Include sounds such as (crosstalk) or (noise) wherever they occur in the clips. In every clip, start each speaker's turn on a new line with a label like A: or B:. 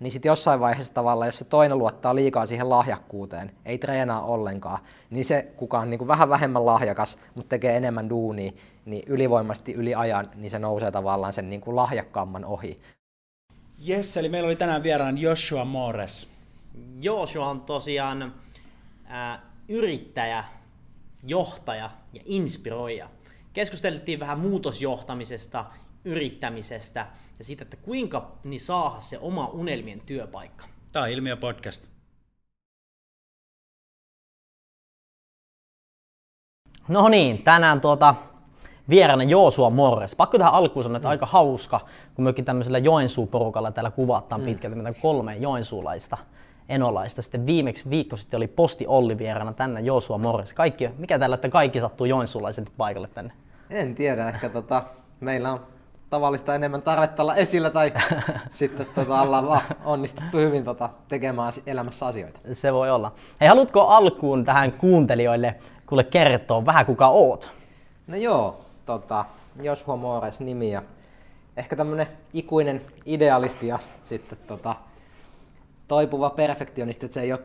A: niin sitten jossain vaiheessa tavallaan, jos se toinen luottaa liikaa siihen lahjakkuuteen, ei treenaa ollenkaan, niin se, kuka on niin kuin vähän vähemmän lahjakas, mutta tekee enemmän duunia, niin ylivoimasti yli ajan, niin se nousee tavallaan sen niin kuin lahjakkaamman ohi.
B: Jes, eli meillä oli tänään vieraan Joshua Mores.
C: Joshua on tosiaan ää, yrittäjä, johtaja ja inspiroija. Keskusteltiin vähän muutosjohtamisesta, yrittämisestä ja siitä, että kuinka niin saada se oma unelmien työpaikka.
B: Tämä on Ilmiö Podcast.
C: No niin, tänään tuota vieraana Joosua Morres. Pakko tähän alkuun sanoa, että mm. aika hauska, kun mekin tämmöisellä Joensuu-porukalla täällä kuvataan mm. pitkälti meitä kolme joensuulaista enolaista. Sitten viimeksi viikko sitten oli Posti Olli vieraana tänne Joosua Morres. Kaikki, mikä täällä, että kaikki sattuu joensuulaiset paikalle tänne?
A: En tiedä, ehkä tota, meillä on tavallista enemmän tarvetta olla esillä tai (laughs) sitten tota, ollaan vaan onnistuttu hyvin tota, tekemään elämässä asioita.
C: Se voi olla. Hei, haluatko alkuun tähän kuuntelijoille kuule kertoa vähän kuka oot?
A: No joo, tota, Joshua Moores nimi ja ehkä tämmönen ikuinen idealisti ja sitten tota, toipuva perfektionisti, että se ei ole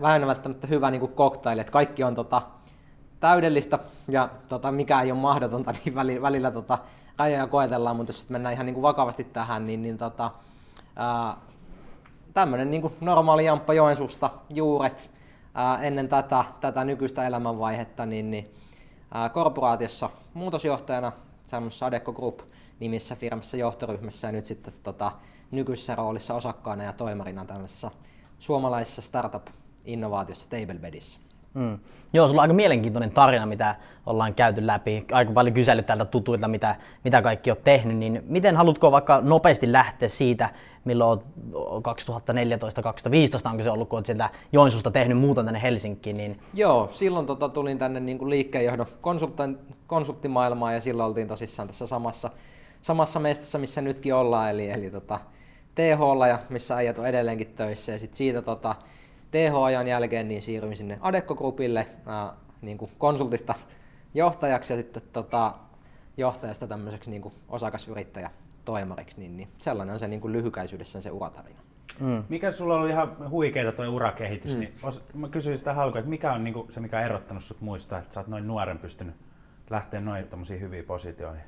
A: vähän välttämättä hyvä niin koktaili, että kaikki on tota, täydellistä ja tota, mikä ei ole mahdotonta, (laughs) niin välillä, välillä tota, rajoja koetellaan, mutta jos sitten mennään ihan niin kuin vakavasti tähän, niin, niin tota, tämmöinen niin normaali Jamppa Joensuusta juuret ää, ennen tätä, tätä nykyistä elämänvaihetta, niin, niin ää, korporaatiossa muutosjohtajana semmoisessa Adecco Group nimissä firmassa johtoryhmässä ja nyt sitten tota, nykyisessä roolissa osakkaana ja toimarina tällaisessa suomalaisessa startup-innovaatiossa Tablebedissä.
C: Mm. Joo, sulla on aika mielenkiintoinen tarina, mitä ollaan käyty läpi. Aika paljon kysellyt täältä tutuilta, mitä, mitä kaikki on tehnyt. Niin miten haluatko vaikka nopeasti lähteä siitä, milloin 2014-2015 onko se ollut, kun olet sieltä Joensuusta tehnyt muuta tänne Helsinkiin? Niin...
A: Joo, silloin tota, tulin tänne niin kuin liikkeenjohdon konsulttimaailmaan ja silloin oltiin tosissaan tässä samassa, samassa mestassa, missä nytkin ollaan, eli, eli tota, THL ja missä äijät on edelleenkin töissä. Ja sit siitä tota, TH-ajan jälkeen niin siirryin sinne Adecco Groupille ää, niin kuin konsultista johtajaksi ja sitten tota, johtajasta tämmöiseksi niin kuin osakasyrittäjä toimariksi, niin, niin sellainen on se niin kuin lyhykäisyydessään se uratarina.
B: Mm. Mikä sulla oli ihan huikeeta tuo urakehitys, mm. niin os, mä kysyin sitä halkoa, että mikä on niin kuin se, mikä on erottanut sut muista, että sä oot noin nuoren pystynyt lähteä noin hyviin positioihin?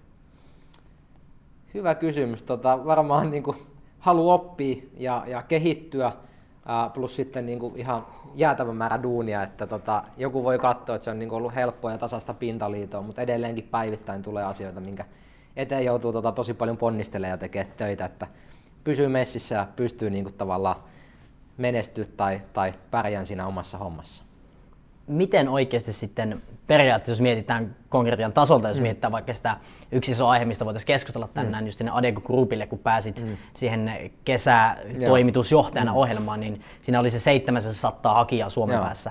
A: Hyvä kysymys. Tota, varmaan niin kuin halu oppia ja, ja kehittyä plus sitten niin kuin ihan jäätävä määrä duunia, että tota, joku voi katsoa, että se on niin kuin ollut helppoa ja tasasta pintaliitoa, mutta edelleenkin päivittäin tulee asioita, minkä eteen joutuu tota, tosi paljon ponnistelemaan ja tekemään töitä, että pysyy messissä ja pystyy niin kuin, tavallaan menestyä tai, tai pärjään siinä omassa hommassa
C: miten oikeasti sitten periaatteessa, jos mietitään konkretian tasolta, jos mm. mietitään vaikka sitä yksi iso aihe, mistä voitaisiin keskustella tänään, mm. just sinne Adego Groupille, kun pääsit mm. siihen kesätoimitusjohtajana mm. ohjelmaan, niin siinä oli se 700 hakijaa Suomen Joo. päässä.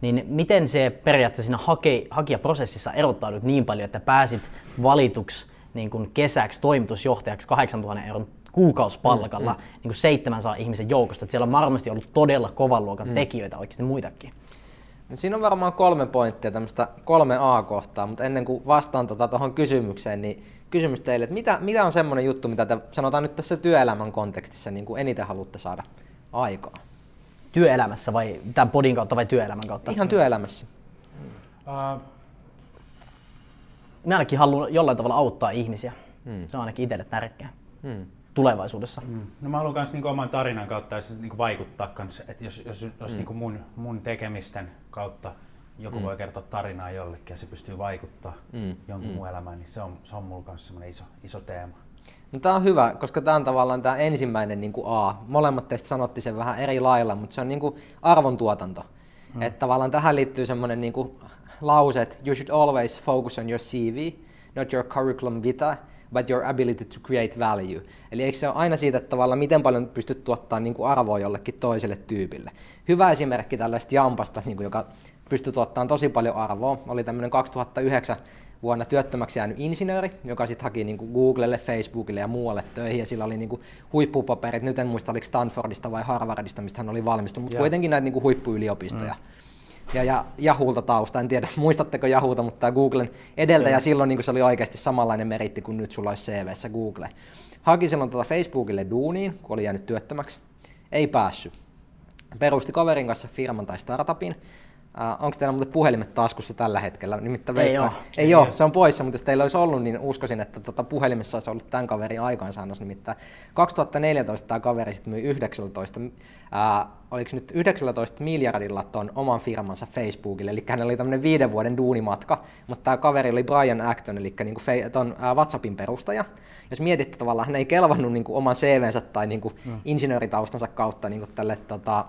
C: Niin miten se periaatteessa siinä hake, hakijaprosessissa erottaudut niin paljon, että pääsit valituksi niin kuin kesäksi toimitusjohtajaksi 8000 euron kuukausipalkalla mm, mm. niin kuin 700 ihmisen joukosta. Että siellä on varmasti ollut todella kovan luokan mm. tekijöitä oikeasti muitakin.
A: No siinä on varmaan kolme pointtia, tämmöistä kolme A-kohtaa, mutta ennen kuin vastaan tuohon tota, kysymykseen, niin kysymys teille, että mitä, mitä on semmoinen juttu, mitä te sanotaan nyt tässä työelämän kontekstissa niin kuin eniten haluatte saada aikaa?
C: Työelämässä vai tämän podin kautta vai työelämän kautta?
A: Ihan työelämässä.
C: Uh, Minä ainakin haluan jollain tavalla auttaa ihmisiä. Hmm. Se on ainakin itselle tärkeää. Hmm tulevaisuudessa. Mm.
B: No mä haluan myös niinku oman tarinan kautta siis niinku vaikuttaa kans, että jos, jos, jos mm. niinku mun, mun tekemisten kautta joku mm. voi kertoa tarinaa jollekin ja se pystyy vaikuttaa mm. jonkun mm. muun elämään, niin se on, se on mulla kanssa semmoinen iso, iso teema.
A: No, tämä on hyvä, koska tämä on tavallaan tämä ensimmäinen niin kuin A. Molemmat teistä sanotti sen vähän eri lailla, mutta se on niin kuin arvontuotanto. Mm. Että tavallaan tähän liittyy semmoinen niin lause, että you should always focus on your CV, not your curriculum vitae but your ability to create value. Eli eikö se ole aina siitä, että tavallaan miten paljon pystyt tuottamaan niin kuin arvoa jollekin toiselle tyypille. Hyvä esimerkki tällaista jampasta, niin kuin, joka pystyi tuottamaan tosi paljon arvoa, oli tämmöinen 2009 vuonna työttömäksi jäänyt insinööri, joka sitten haki niin kuin Googlelle, Facebookille ja muualle töihin, ja sillä oli niin kuin huippupaperit, nyt en muista oliko Stanfordista vai Harvardista, mistä hän oli valmistunut, mutta yeah. kuitenkin näitä niin kuin huippuyliopistoja. Mm ja, ja Yahulta tausta. En tiedä, (laughs) muistatteko Yahulta, mutta tämä Googlen edeltäjä ja silloin niin se oli oikeasti samanlainen meritti kuin nyt sulla olisi CVssä Google. Haki silloin tuota Facebookille duuniin, kun oli jäänyt työttömäksi. Ei päässyt. Perusti kaverin kanssa firman tai startupin, Uh, onko teillä muuten puhelimet taskussa tällä hetkellä?
C: Nimittäin ei ole.
A: Ei, ole, se on poissa, mutta jos teillä olisi ollut, niin uskoisin, että tota puhelimessa olisi ollut tämän kaverin aikaansaannos. Nimittäin 2014 tämä kaveri sitten myi 19, uh, oliko nyt 19 miljardilla ton oman firmansa Facebookille, eli hänellä oli tämmöinen viiden vuoden duunimatka, mutta tämä kaveri oli Brian Acton, eli niin kuin ton, uh, WhatsAppin perustaja. Jos mietitte tavallaan, hän ei kelvannut niin kuin oman CVnsä tai niin kuin mm. insinööritaustansa kautta niin kuin tälle tota,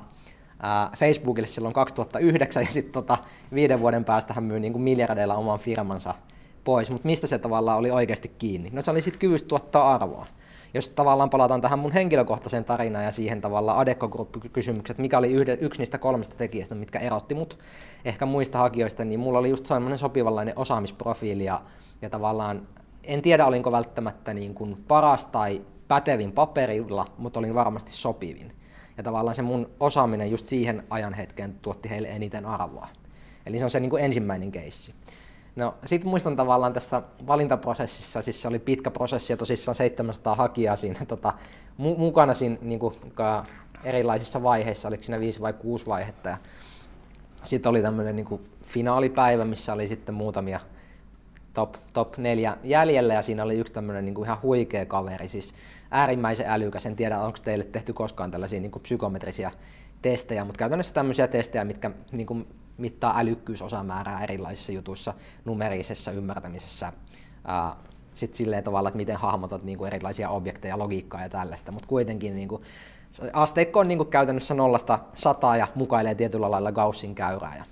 A: Facebookille silloin 2009 ja sitten tota, viiden vuoden päästä hän myi niin kuin miljardeilla oman firmansa pois, mutta mistä se tavallaan oli oikeasti kiinni? No se oli sitten kyvystä tuottaa arvoa. Jos tavallaan palataan tähän mun henkilökohtaiseen tarinaan ja siihen tavallaan Adecco Group-kysymykset, mikä oli yhde, yksi niistä kolmesta tekijästä, mitkä erotti mut ehkä muista hakijoista, niin mulla oli just sellainen sopivanlainen osaamisprofiili ja, ja tavallaan en tiedä olinko välttämättä niin kuin paras tai pätevin paperilla, mutta olin varmasti sopivin. Ja tavallaan se mun osaaminen just siihen ajan hetkeen tuotti heille eniten arvoa. Eli se on se niin kuin ensimmäinen keissi. No sitten muistan tavallaan tässä valintaprosessissa, siis se oli pitkä prosessi ja tosissaan 700 hakijaa siinä tota, mu- mukana siinä niin kuin, erilaisissa vaiheissa, oliko siinä viisi vai kuusi vaihetta. Sitten oli tämmöinen niin kuin finaalipäivä, missä oli sitten muutamia top, top neljä jäljellä ja siinä oli yksi tämmöinen niin kuin ihan huikea kaveri, siis äärimmäisen älykäs. En tiedä, onko teille tehty koskaan tällaisia niin kuin psykometrisiä testejä, mutta käytännössä tämmöisiä testejä, mitkä niin kuin mittaa älykkyysosamäärää erilaisissa jutuissa, numerisessa ymmärtämisessä, sitten silleen tavalla, että miten hahmotat niin kuin erilaisia objekteja, logiikkaa ja tällaista, mutta kuitenkin niin kuin, asteikko on niin kuin käytännössä nollasta sataa ja mukailee tietyllä lailla Gaussin käyrää. Ja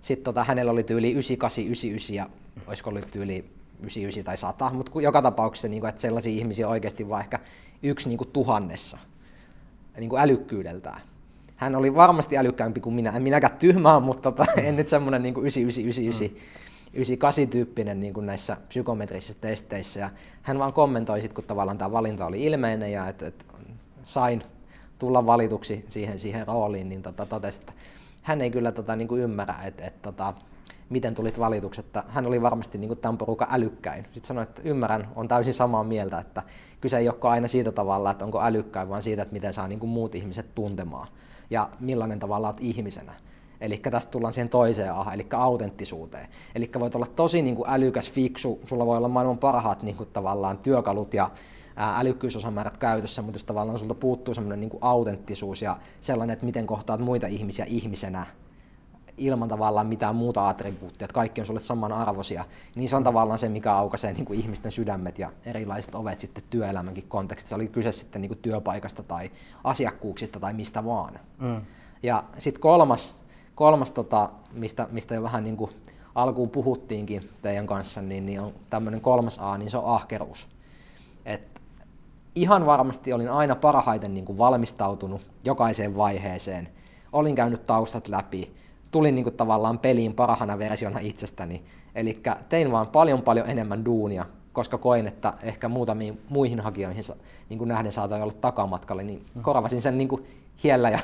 A: sitten tota, hänellä oli tyyli 98, 99 ja olisiko ollut tyyli 99 tai 100, mutta joka tapauksessa, niin kuin, että sellaisia ihmisiä oikeasti vaan ehkä yksi niin kuin tuhannessa niin kuin älykkyydeltään. Hän oli varmasti älykkäämpi kuin minä, en minäkään tyhmää, mutta tota, en nyt semmoinen niin 99, 98 tyyppinen niin kuin näissä psykometrisissä testeissä. Ja hän vaan kommentoi sit, kun tavallaan tämä valinta oli ilmeinen ja että et sain tulla valituksi siihen, siihen rooliin, niin tota, totesi, että hän ei kyllä tota, niin kuin ymmärrä, että, että tota, miten tulit valituksi, että hän oli varmasti niin kuin tämän porukan älykkäin. Sitten sanoi, että ymmärrän, on täysin samaa mieltä, että kyse ei olekaan aina siitä tavalla, että onko älykkäin, vaan siitä, että miten saa niin kuin muut ihmiset tuntemaan ja millainen tavalla olet ihmisenä. Eli tästä tullaan siihen toiseen aha, eli autenttisuuteen. Eli voit olla tosi niin kuin älykäs, fiksu, sulla voi olla maailman parhaat niin kuin tavallaan työkalut ja älykkyysosamäärät käytössä, mutta jos tavallaan sulta puuttuu semmoinen niin autenttisuus ja sellainen, että miten kohtaat muita ihmisiä ihmisenä, ilman tavallaan mitään muuta attribuuttia, että kaikki on sulle samanarvoisia, niin se on tavallaan se, mikä aukaisee niin kuin ihmisten sydämet ja erilaiset ovet sitten työelämänkin kontekstissa. Oli kyse sitten niin kuin työpaikasta tai asiakkuuksista tai mistä vaan. Mm. Ja sitten kolmas, kolmas tota, mistä, mistä jo vähän niin kuin alkuun puhuttiinkin teidän kanssa, niin, niin on tämmöinen kolmas A, niin se on ahkeruus. Et ihan varmasti olin aina parhaiten niin kuin valmistautunut jokaiseen vaiheeseen. Olin käynyt taustat läpi, tulin niin kuin tavallaan peliin parhana versiona itsestäni. Eli tein vaan paljon paljon enemmän duunia, koska koin, että ehkä muutamiin muihin hakijoihin niin kuin nähden saatoin olla takamatkalle, niin korvasin sen niin kuin hiellä ja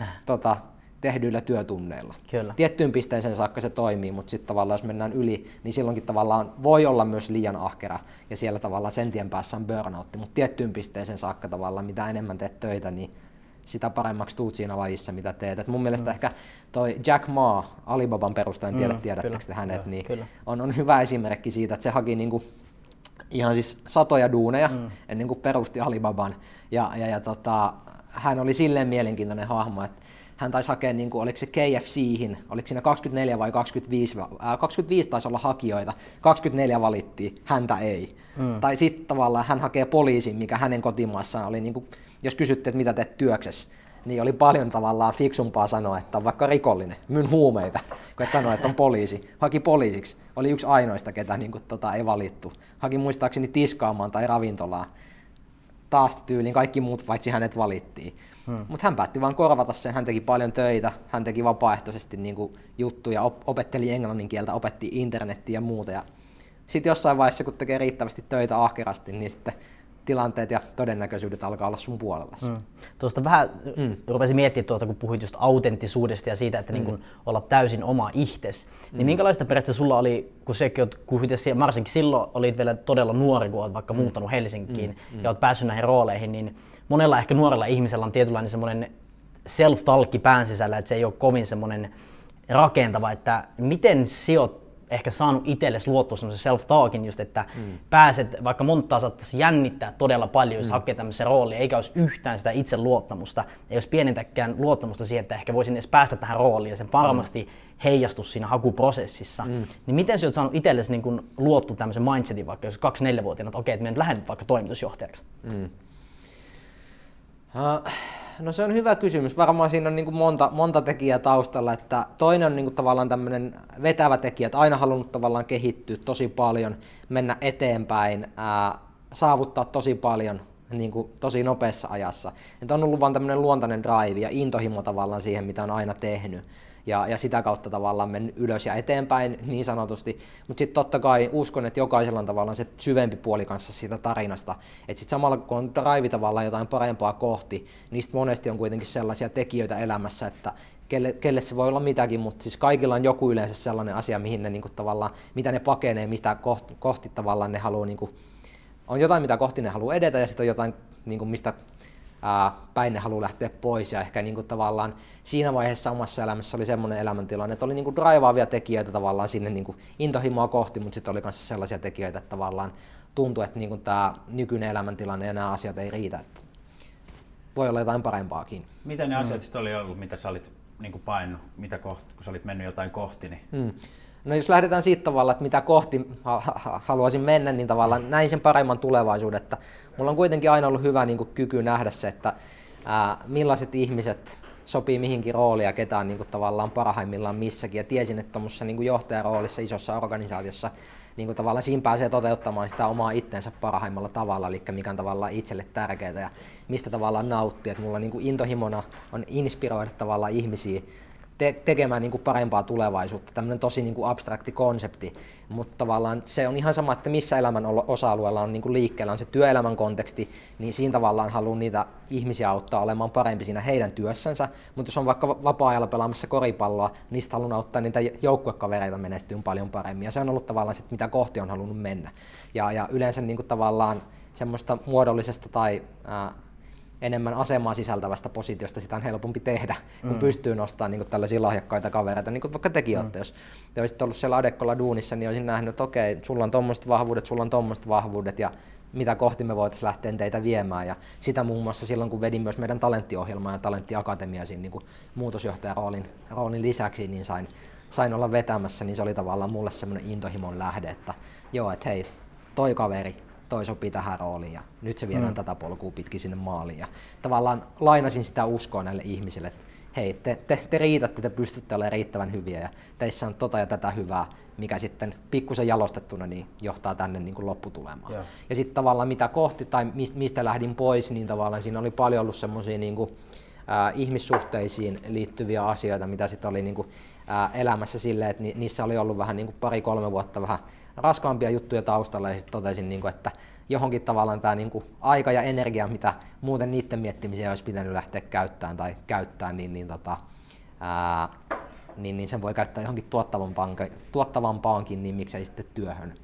A: äh. (laughs) tota, tehdyillä työtunneilla.
C: Kyllä.
A: Tiettyyn pisteeseen saakka se toimii, mutta sitten tavallaan jos mennään yli, niin silloinkin tavallaan voi olla myös liian ahkera ja siellä tavallaan sen tien päässä on burnoutti, mutta tiettyyn pisteeseen saakka tavallaan mitä enemmän teet töitä, niin sitä paremmaksi tuut siinä lajissa, mitä teet. Et mun mielestä mm. ehkä toi Jack Ma, Alibaban perustajan, tiedät, mm, tiedättekö te hänet, niin kyllä. On, on hyvä esimerkki siitä, että se haki niinku ihan siis satoja duuneja mm. ennen kuin perusti Alibaban. Ja, ja, ja tota, hän oli silleen mielenkiintoinen hahmo, että hän taisi hakea, niin kuin, oliko se KFCihin, oliko siinä 24 vai 25, ää, 25 taisi olla hakijoita, 24 valittiin, häntä ei. Mm. Tai sitten tavallaan hän hakee poliisin, mikä hänen kotimaassaan oli, niin kuin, jos kysytte, että mitä teet työksessä, niin oli paljon tavallaan fiksumpaa sanoa, että on vaikka rikollinen, myyn huumeita, kun et sanoa, että on poliisi. Haki poliisiksi, oli yksi ainoista, ketä niin kuin, tota, ei valittu. Haki muistaakseni tiskaamaan tai ravintolaa. Taas tyyliin kaikki muut paitsi hänet valittiin. Hmm. Mutta hän päätti vaan korvata sen, hän teki paljon töitä, hän teki vapaaehtoisesti niin kuin juttuja, op- opetteli englannin kieltä, opetti internettiä ja muuta. Ja sitten jossain vaiheessa, kun tekee riittävästi töitä ahkerasti, niin sitten tilanteet ja todennäköisyydet alkaa olla sun puolella. Mm.
C: Tuosta vähän mm. rupesin miettimään tuota, kun puhuit just autenttisuudesta ja siitä, että mm. niin kun olla täysin oma ihtes. Niin mm. Niin minkälaista periaatteessa sulla oli, kun sekin oot kuitenkin, varsinkin silloin olit vielä todella nuori, kun olet vaikka mm. muuttanut Helsinkiin mm. mm. ja olet päässyt näihin rooleihin, niin monella ehkä nuorella ihmisellä on tietynlainen semmoinen self-talkki pään sisällä, että se ei ole kovin semmoinen rakentava, että miten sijoit ehkä saanut itsellesi luottua semmoisen self-talkin just, että mm. pääset, vaikka montaa saattaisi jännittää todella paljon, jos mm. hakee tämmöisen rooliin, eikä olisi yhtään sitä itse luottamusta, ei olisi pienintäkään luottamusta siihen, että ehkä voisin edes päästä tähän rooliin ja sen varmasti mm. heijastus siinä hakuprosessissa. Mm. Niin miten sä oot saanut itsellesi niin luottua tämmöisen mindsetin vaikka jos 2-4-vuotiaana, että okei, että minä nyt lähden vaikka toimitusjohtajaksi? Mm.
A: No se on hyvä kysymys. Varmaan siinä on niin kuin monta, monta tekijää taustalla. Että toinen on niin kuin tavallaan tämmöinen vetävä tekijä, että aina halunnut tavallaan kehittyä tosi paljon, mennä eteenpäin, ää, saavuttaa tosi paljon niin kuin tosi nopeassa ajassa. Että on ollut vaan tämmöinen luontainen drive ja intohimo tavallaan siihen, mitä on aina tehnyt ja, ja sitä kautta tavallaan mennyt ylös ja eteenpäin niin sanotusti. Mutta sitten totta kai uskon, että jokaisella on tavallaan se syvempi puoli kanssa siitä tarinasta. Että sitten samalla kun on drive tavallaan jotain parempaa kohti, niistä monesti on kuitenkin sellaisia tekijöitä elämässä, että kelle, kelle se voi olla mitäkin, mutta siis kaikilla on joku yleensä sellainen asia, mihin ne niinku tavallaan, mitä ne pakenee, mistä kohti, kohti tavallaan ne haluaa, niinku, on jotain, mitä kohti ne haluaa edetä ja sitten on jotain, niinku, mistä ää, päin ne haluaa lähteä pois ja ehkä niin kuin tavallaan siinä vaiheessa omassa elämässä oli semmoinen elämäntilanne, että oli niin kuin draivaavia tekijöitä tavallaan sinne niin kuin intohimoa kohti, mutta sitten oli myös sellaisia tekijöitä, että tavallaan tuntui, että niin kuin tämä nykyinen elämäntilanne ja nämä asiat ei riitä. Että voi olla jotain parempaakin.
B: Mitä ne asiat mm. sitten oli ollut, mitä sä olit niin kuin painut, mitä kohti, kun sä olit mennyt jotain kohti? Niin... Mm.
A: No jos lähdetään siitä tavalla, että mitä kohti haluaisin mennä, niin tavallaan näin sen paremman tulevaisuuden. Että mulla on kuitenkin aina ollut hyvä niin kuin, kyky nähdä se, että ää, millaiset ihmiset sopii mihinkin rooliin ja ketä on niin kuin, tavallaan parhaimmillaan missäkin. Ja tiesin, että tuommoisessa niin johtajaroolissa isossa organisaatiossa niin kuin, tavallaan siinä pääsee toteuttamaan sitä omaa itsensä parhaimmalla tavalla, eli mikä on tavallaan itselle tärkeää ja mistä tavallaan nauttii. Että mulla niin kuin, intohimona on inspiroida tavallaan ihmisiä te- tekemään niin kuin parempaa tulevaisuutta. Tämmöinen tosi niin kuin abstrakti konsepti, mutta tavallaan se on ihan sama, että missä elämän osa-alueella on niin kuin liikkeellä, on se työelämän konteksti, niin siinä tavallaan haluan niitä ihmisiä auttaa olemaan parempi siinä heidän työssänsä, mutta jos on vaikka vapaa-ajalla pelaamassa koripalloa, niistä haluan auttaa niitä joukkuekavereita menestyyn paljon paremmin, ja se on ollut tavallaan sit, mitä kohti on halunnut mennä. Ja, ja yleensä niin kuin tavallaan semmoista muodollisesta tai ää, enemmän asemaa sisältävästä positiosta sitä on helpompi tehdä, kun mm. pystyy nostamaan niin tällaisia lahjakkaita kavereita, niin kuin vaikka tekin mm. olette. Jos te olisitte ollut siellä Adekkolla duunissa, niin olisin nähnyt, että okei, sulla on tuommoiset vahvuudet, sulla on tuommoiset vahvuudet, ja mitä kohti me voitaisiin lähteä teitä viemään. Ja sitä muun muassa silloin, kun vedin myös meidän talenttiohjelmaa ja talenttiakatemia siinä niin muutosjohtajan roolin, roolin lisäksi, niin sain, sain olla vetämässä, niin se oli tavallaan mulle semmoinen intohimon lähde, että joo, että hei, toi kaveri, toi sopii tähän rooliin ja nyt se viedään mm. tätä polkua pitkin sinne maaliin. Ja tavallaan lainasin sitä uskoa näille ihmisille, että hei, te, te, te riitätte, te pystytte olemaan riittävän hyviä ja teissä on tota ja tätä hyvää, mikä sitten pikkusen jalostettuna niin johtaa tänne niin kuin lopputulemaan. Yeah. Ja sitten tavallaan mitä kohti tai mistä lähdin pois, niin tavallaan siinä oli paljon ollut semmoisia niin kuin, ihmissuhteisiin liittyviä asioita, mitä sitten oli niin kuin, elämässä silleen, että ni, niissä oli ollut vähän niin kuin pari-kolme vuotta vähän raskaampia juttuja taustalla ja sitten totesin, niin kuin, että johonkin tavallaan tämä niin kuin aika ja energia, mitä muuten niiden miettimiseen olisi pitänyt lähteä käyttämään tai käyttää, niin, niin, tota, ää, niin, niin sen voi käyttää johonkin tuottavampaankin, tuottavampaankin niin miksei sitten työhön.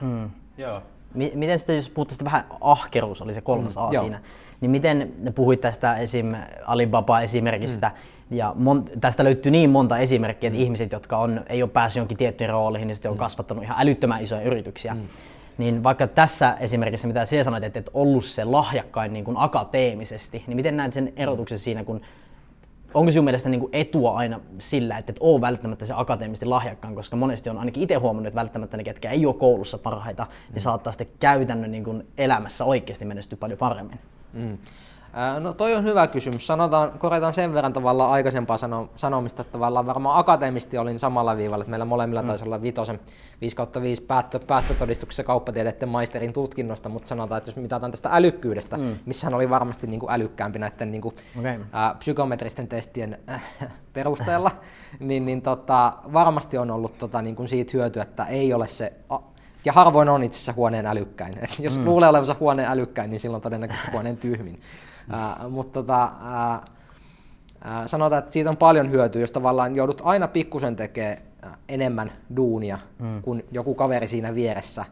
C: Mm. Joo. M- miten sitten, jos puhuttaisiin vähän ahkeruus, oli se kolmas mm, A joo. siinä, niin miten puhuit tästä esim. Alibaba-esimerkistä, mm. ja mon- tästä löytyy niin monta esimerkkiä, että ihmiset, jotka on, ei ole päässyt jonkin tiettyihin rooleihin, niin sitten on mm. kasvattanut ihan älyttömän isoja yrityksiä. Mm. Niin vaikka tässä esimerkissä, mitä sinä sanoit, että et ollut se lahjakkain niin kuin akateemisesti, niin miten näet sen erotuksen siinä, kun onko sinun mielestä niin kuin etua aina sillä, että et ole välttämättä se akateemisesti lahjakkaan, koska monesti on ainakin itse huomannut, että välttämättä ne, ketkä ei ole koulussa parhaita, niin mm. saattaa sitten käytännön niin kuin elämässä oikeasti menestyä paljon paremmin. Mm.
A: No toi on hyvä kysymys. Sanotaan, korjataan sen verran tavallaan aikaisempaa sano, sanomista, että tavallaan varmaan akateemisti olin samalla viivalla, että meillä molemmilla mm. taisi olla vitosen 5 kautta 5 päättö, päättötodistuksessa kauppatieteiden maisterin tutkinnosta, mutta sanotaan, että jos mitataan tästä älykkyydestä, mm. missä hän oli varmasti niin kuin älykkäämpi näiden niin kuin, okay. ä, psykometristen testien äh, perusteella, (laughs) niin, niin tota, varmasti on ollut tota, niin kuin siitä hyötyä, että ei ole se ja harvoin on itse asiassa huoneen älykkäin. Et jos mm. luulee olevansa huoneen älykkäin, niin silloin todennäköisesti huoneen tyhmin. Uh, mutta tota, uh, sanotaan, että siitä on paljon hyötyä, jos tavallaan joudut aina pikkusen tekemään enemmän duunia mm. kuin joku kaveri siinä vieressä,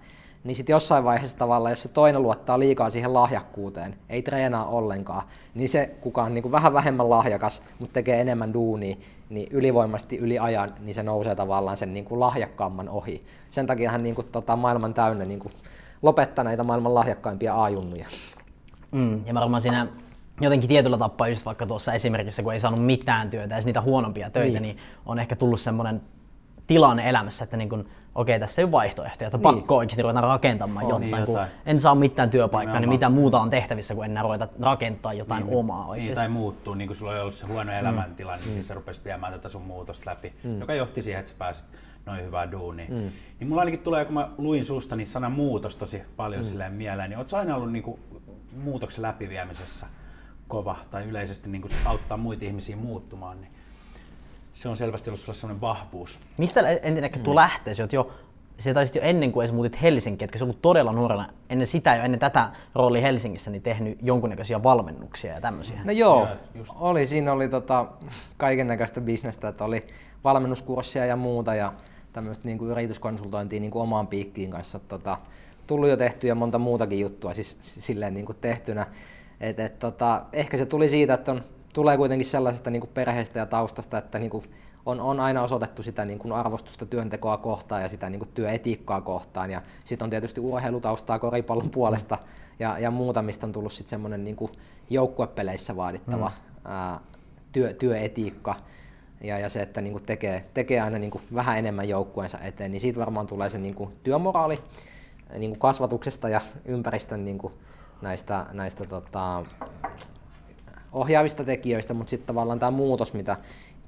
A: niin sitten jossain vaiheessa tavallaan, jos se toinen luottaa liikaa siihen lahjakkuuteen, ei treenaa ollenkaan, niin se, kuka on niin kuin vähän vähemmän lahjakas, mutta tekee enemmän duunia, niin ylivoimasti yli ajan, niin se nousee tavallaan sen niin kuin lahjakkaamman ohi. Sen takia hän niin kuin, tota, maailman täynnä niin kuin, lopettaa näitä maailman lahjakkaimpia A-junnuja.
C: Mm, ja varmaan siinä jotenkin tietyllä tapaa, just vaikka tuossa esimerkissä, kun ei saanut mitään työtä, ja niitä huonompia töitä, niin, niin on ehkä tullut semmoinen tilanne elämässä, että niin kun, okei, tässä ei ole vaihtoehtoja, että niin. pakko oikeasti ruveta rakentamaan on, jotain, niin, jotain. Kun en saa mitään työpaikkaa, niin mitä muuta on tehtävissä, kun enää ruveta rakentaa jotain niin, omaa
B: niin, oikeasti. Niin, tai muuttuu, niin kuin sulla oli ollut se huono mm. elämäntilanne, mm. niin sä rupesit viemään tätä sun muutosta läpi, mm. joka johti siihen, että sä pääsit noin hyvää duunia. Mm. Niin mulla ainakin tulee, kun mä luin susta, niin sana muutos tosi paljon mm. silleen mieleen, niin ootko aina ollut niin kuin muutoksen läpiviemisessä kova tai yleisesti niin kuin auttaa muita ihmisiä muuttumaan, niin se on selvästi ollut sulle sellainen vahvuus.
C: Mistä ensinnäkin mm. lähtee? Sä jo, se taisit jo ennen kuin edes muutit Helsinkiin, että se ollut todella nuorena, ennen sitä jo ennen tätä roolia Helsingissä, niin tehnyt jonkunnäköisiä valmennuksia ja tämmöisiä.
A: No joo, just. oli, siinä oli tota, kaiken näköistä bisnestä, että oli valmennuskurssia ja muuta ja tämmöistä niin kuin yrityskonsultointia niin kuin omaan piikkiin kanssa tota, tullut jo tehty ja monta muutakin juttua siis silleen niin kuin tehtynä. Et, et, tota, ehkä se tuli siitä, että on, tulee kuitenkin sellaisesta niin kuin perheestä ja taustasta, että niin kuin on, on aina osoitettu sitä niin kuin arvostusta työntekoa kohtaan ja sitä niin kuin työetiikkaa kohtaan. Ja sitten on tietysti urheilutaustaa koripallon puolesta ja, ja muuta, mistä on tullut sitten semmoinen niin kuin joukkuepeleissä vaadittava mm. ää, työ, työetiikka ja, ja se, että niin kuin tekee, tekee aina niin kuin vähän enemmän joukkueensa eteen, niin siitä varmaan tulee se niin kuin työmoraali niin kuin kasvatuksesta ja ympäristön niin kuin näistä, näistä tota, ohjaavista tekijöistä, mutta sitten tavallaan tämä muutos, mitä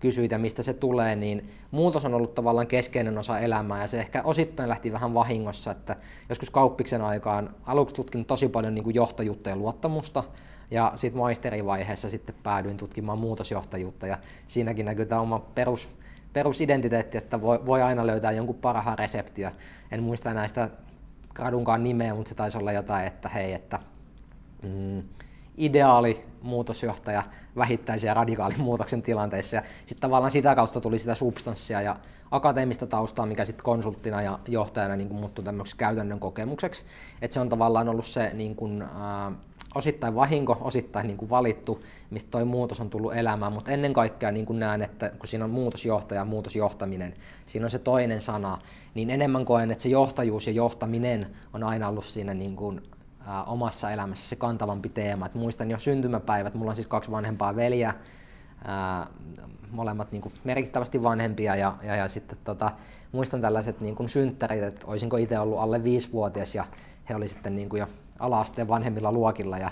A: kysyit ja mistä se tulee, niin muutos on ollut tavallaan keskeinen osa elämää ja se ehkä osittain lähti vähän vahingossa, että joskus kauppiksen aikaan aluksi tutkin tosi paljon niin kuin johtajuutta ja luottamusta ja sitten maisterivaiheessa sitten päädyin tutkimaan muutosjohtajuutta ja siinäkin näkyy tämä oma perus, perusidentiteetti, että voi, voi aina löytää jonkun parhaan reseptiä. En muista näistä gradunkaan nimeä, mutta se taisi olla jotain, että hei, että mm, ideaali muutosjohtaja vähittäisiä radikaalin muutoksen tilanteissa. Ja sitten tavallaan sitä kautta tuli sitä substanssia ja akateemista taustaa, mikä sitten konsulttina ja johtajana niin kuin muuttui tämmöiseksi käytännön kokemukseksi. Että se on tavallaan ollut se niin kuin, äh, osittain vahinko, osittain niin kuin valittu, mistä toi muutos on tullut elämään, mutta ennen kaikkea niin kuin näen, että kun siinä on muutosjohtaja ja muutosjohtaminen, siinä on se toinen sana, niin enemmän koen, että se johtajuus ja johtaminen on aina ollut siinä niin kuin omassa elämässä se kantavampi teema. Et muistan jo syntymäpäivät, mulla on siis kaksi vanhempaa veljeä, molemmat niin kuin merkittävästi vanhempia ja, ja, ja sitten tota, muistan tällaiset niin kuin synttärit, että olisinko itse ollut alle viisivuotias ja he oli sitten niin kuin jo ala-asteen vanhemmilla luokilla ja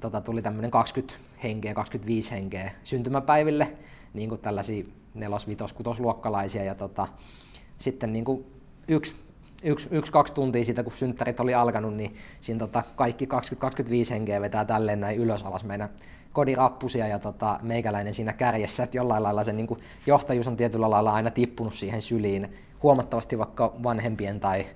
A: tota, tuli tämmöinen 20 henkeä, 25 henkeä syntymäpäiville, niin kuin tällaisia nelos, vitos, kutosluokkalaisia ja tota, sitten niin kuin yksi yksi, yksi, kaksi tuntia siitä, kun synttärit oli alkanut, niin siinä tota, kaikki 20-25 henkeä vetää tälleen näin ylös alas meidän kodirappusia ja tota, meikäläinen siinä kärjessä, että jollain lailla se niin johtajuus on tietyllä lailla aina tippunut siihen syliin huomattavasti vaikka vanhempien tai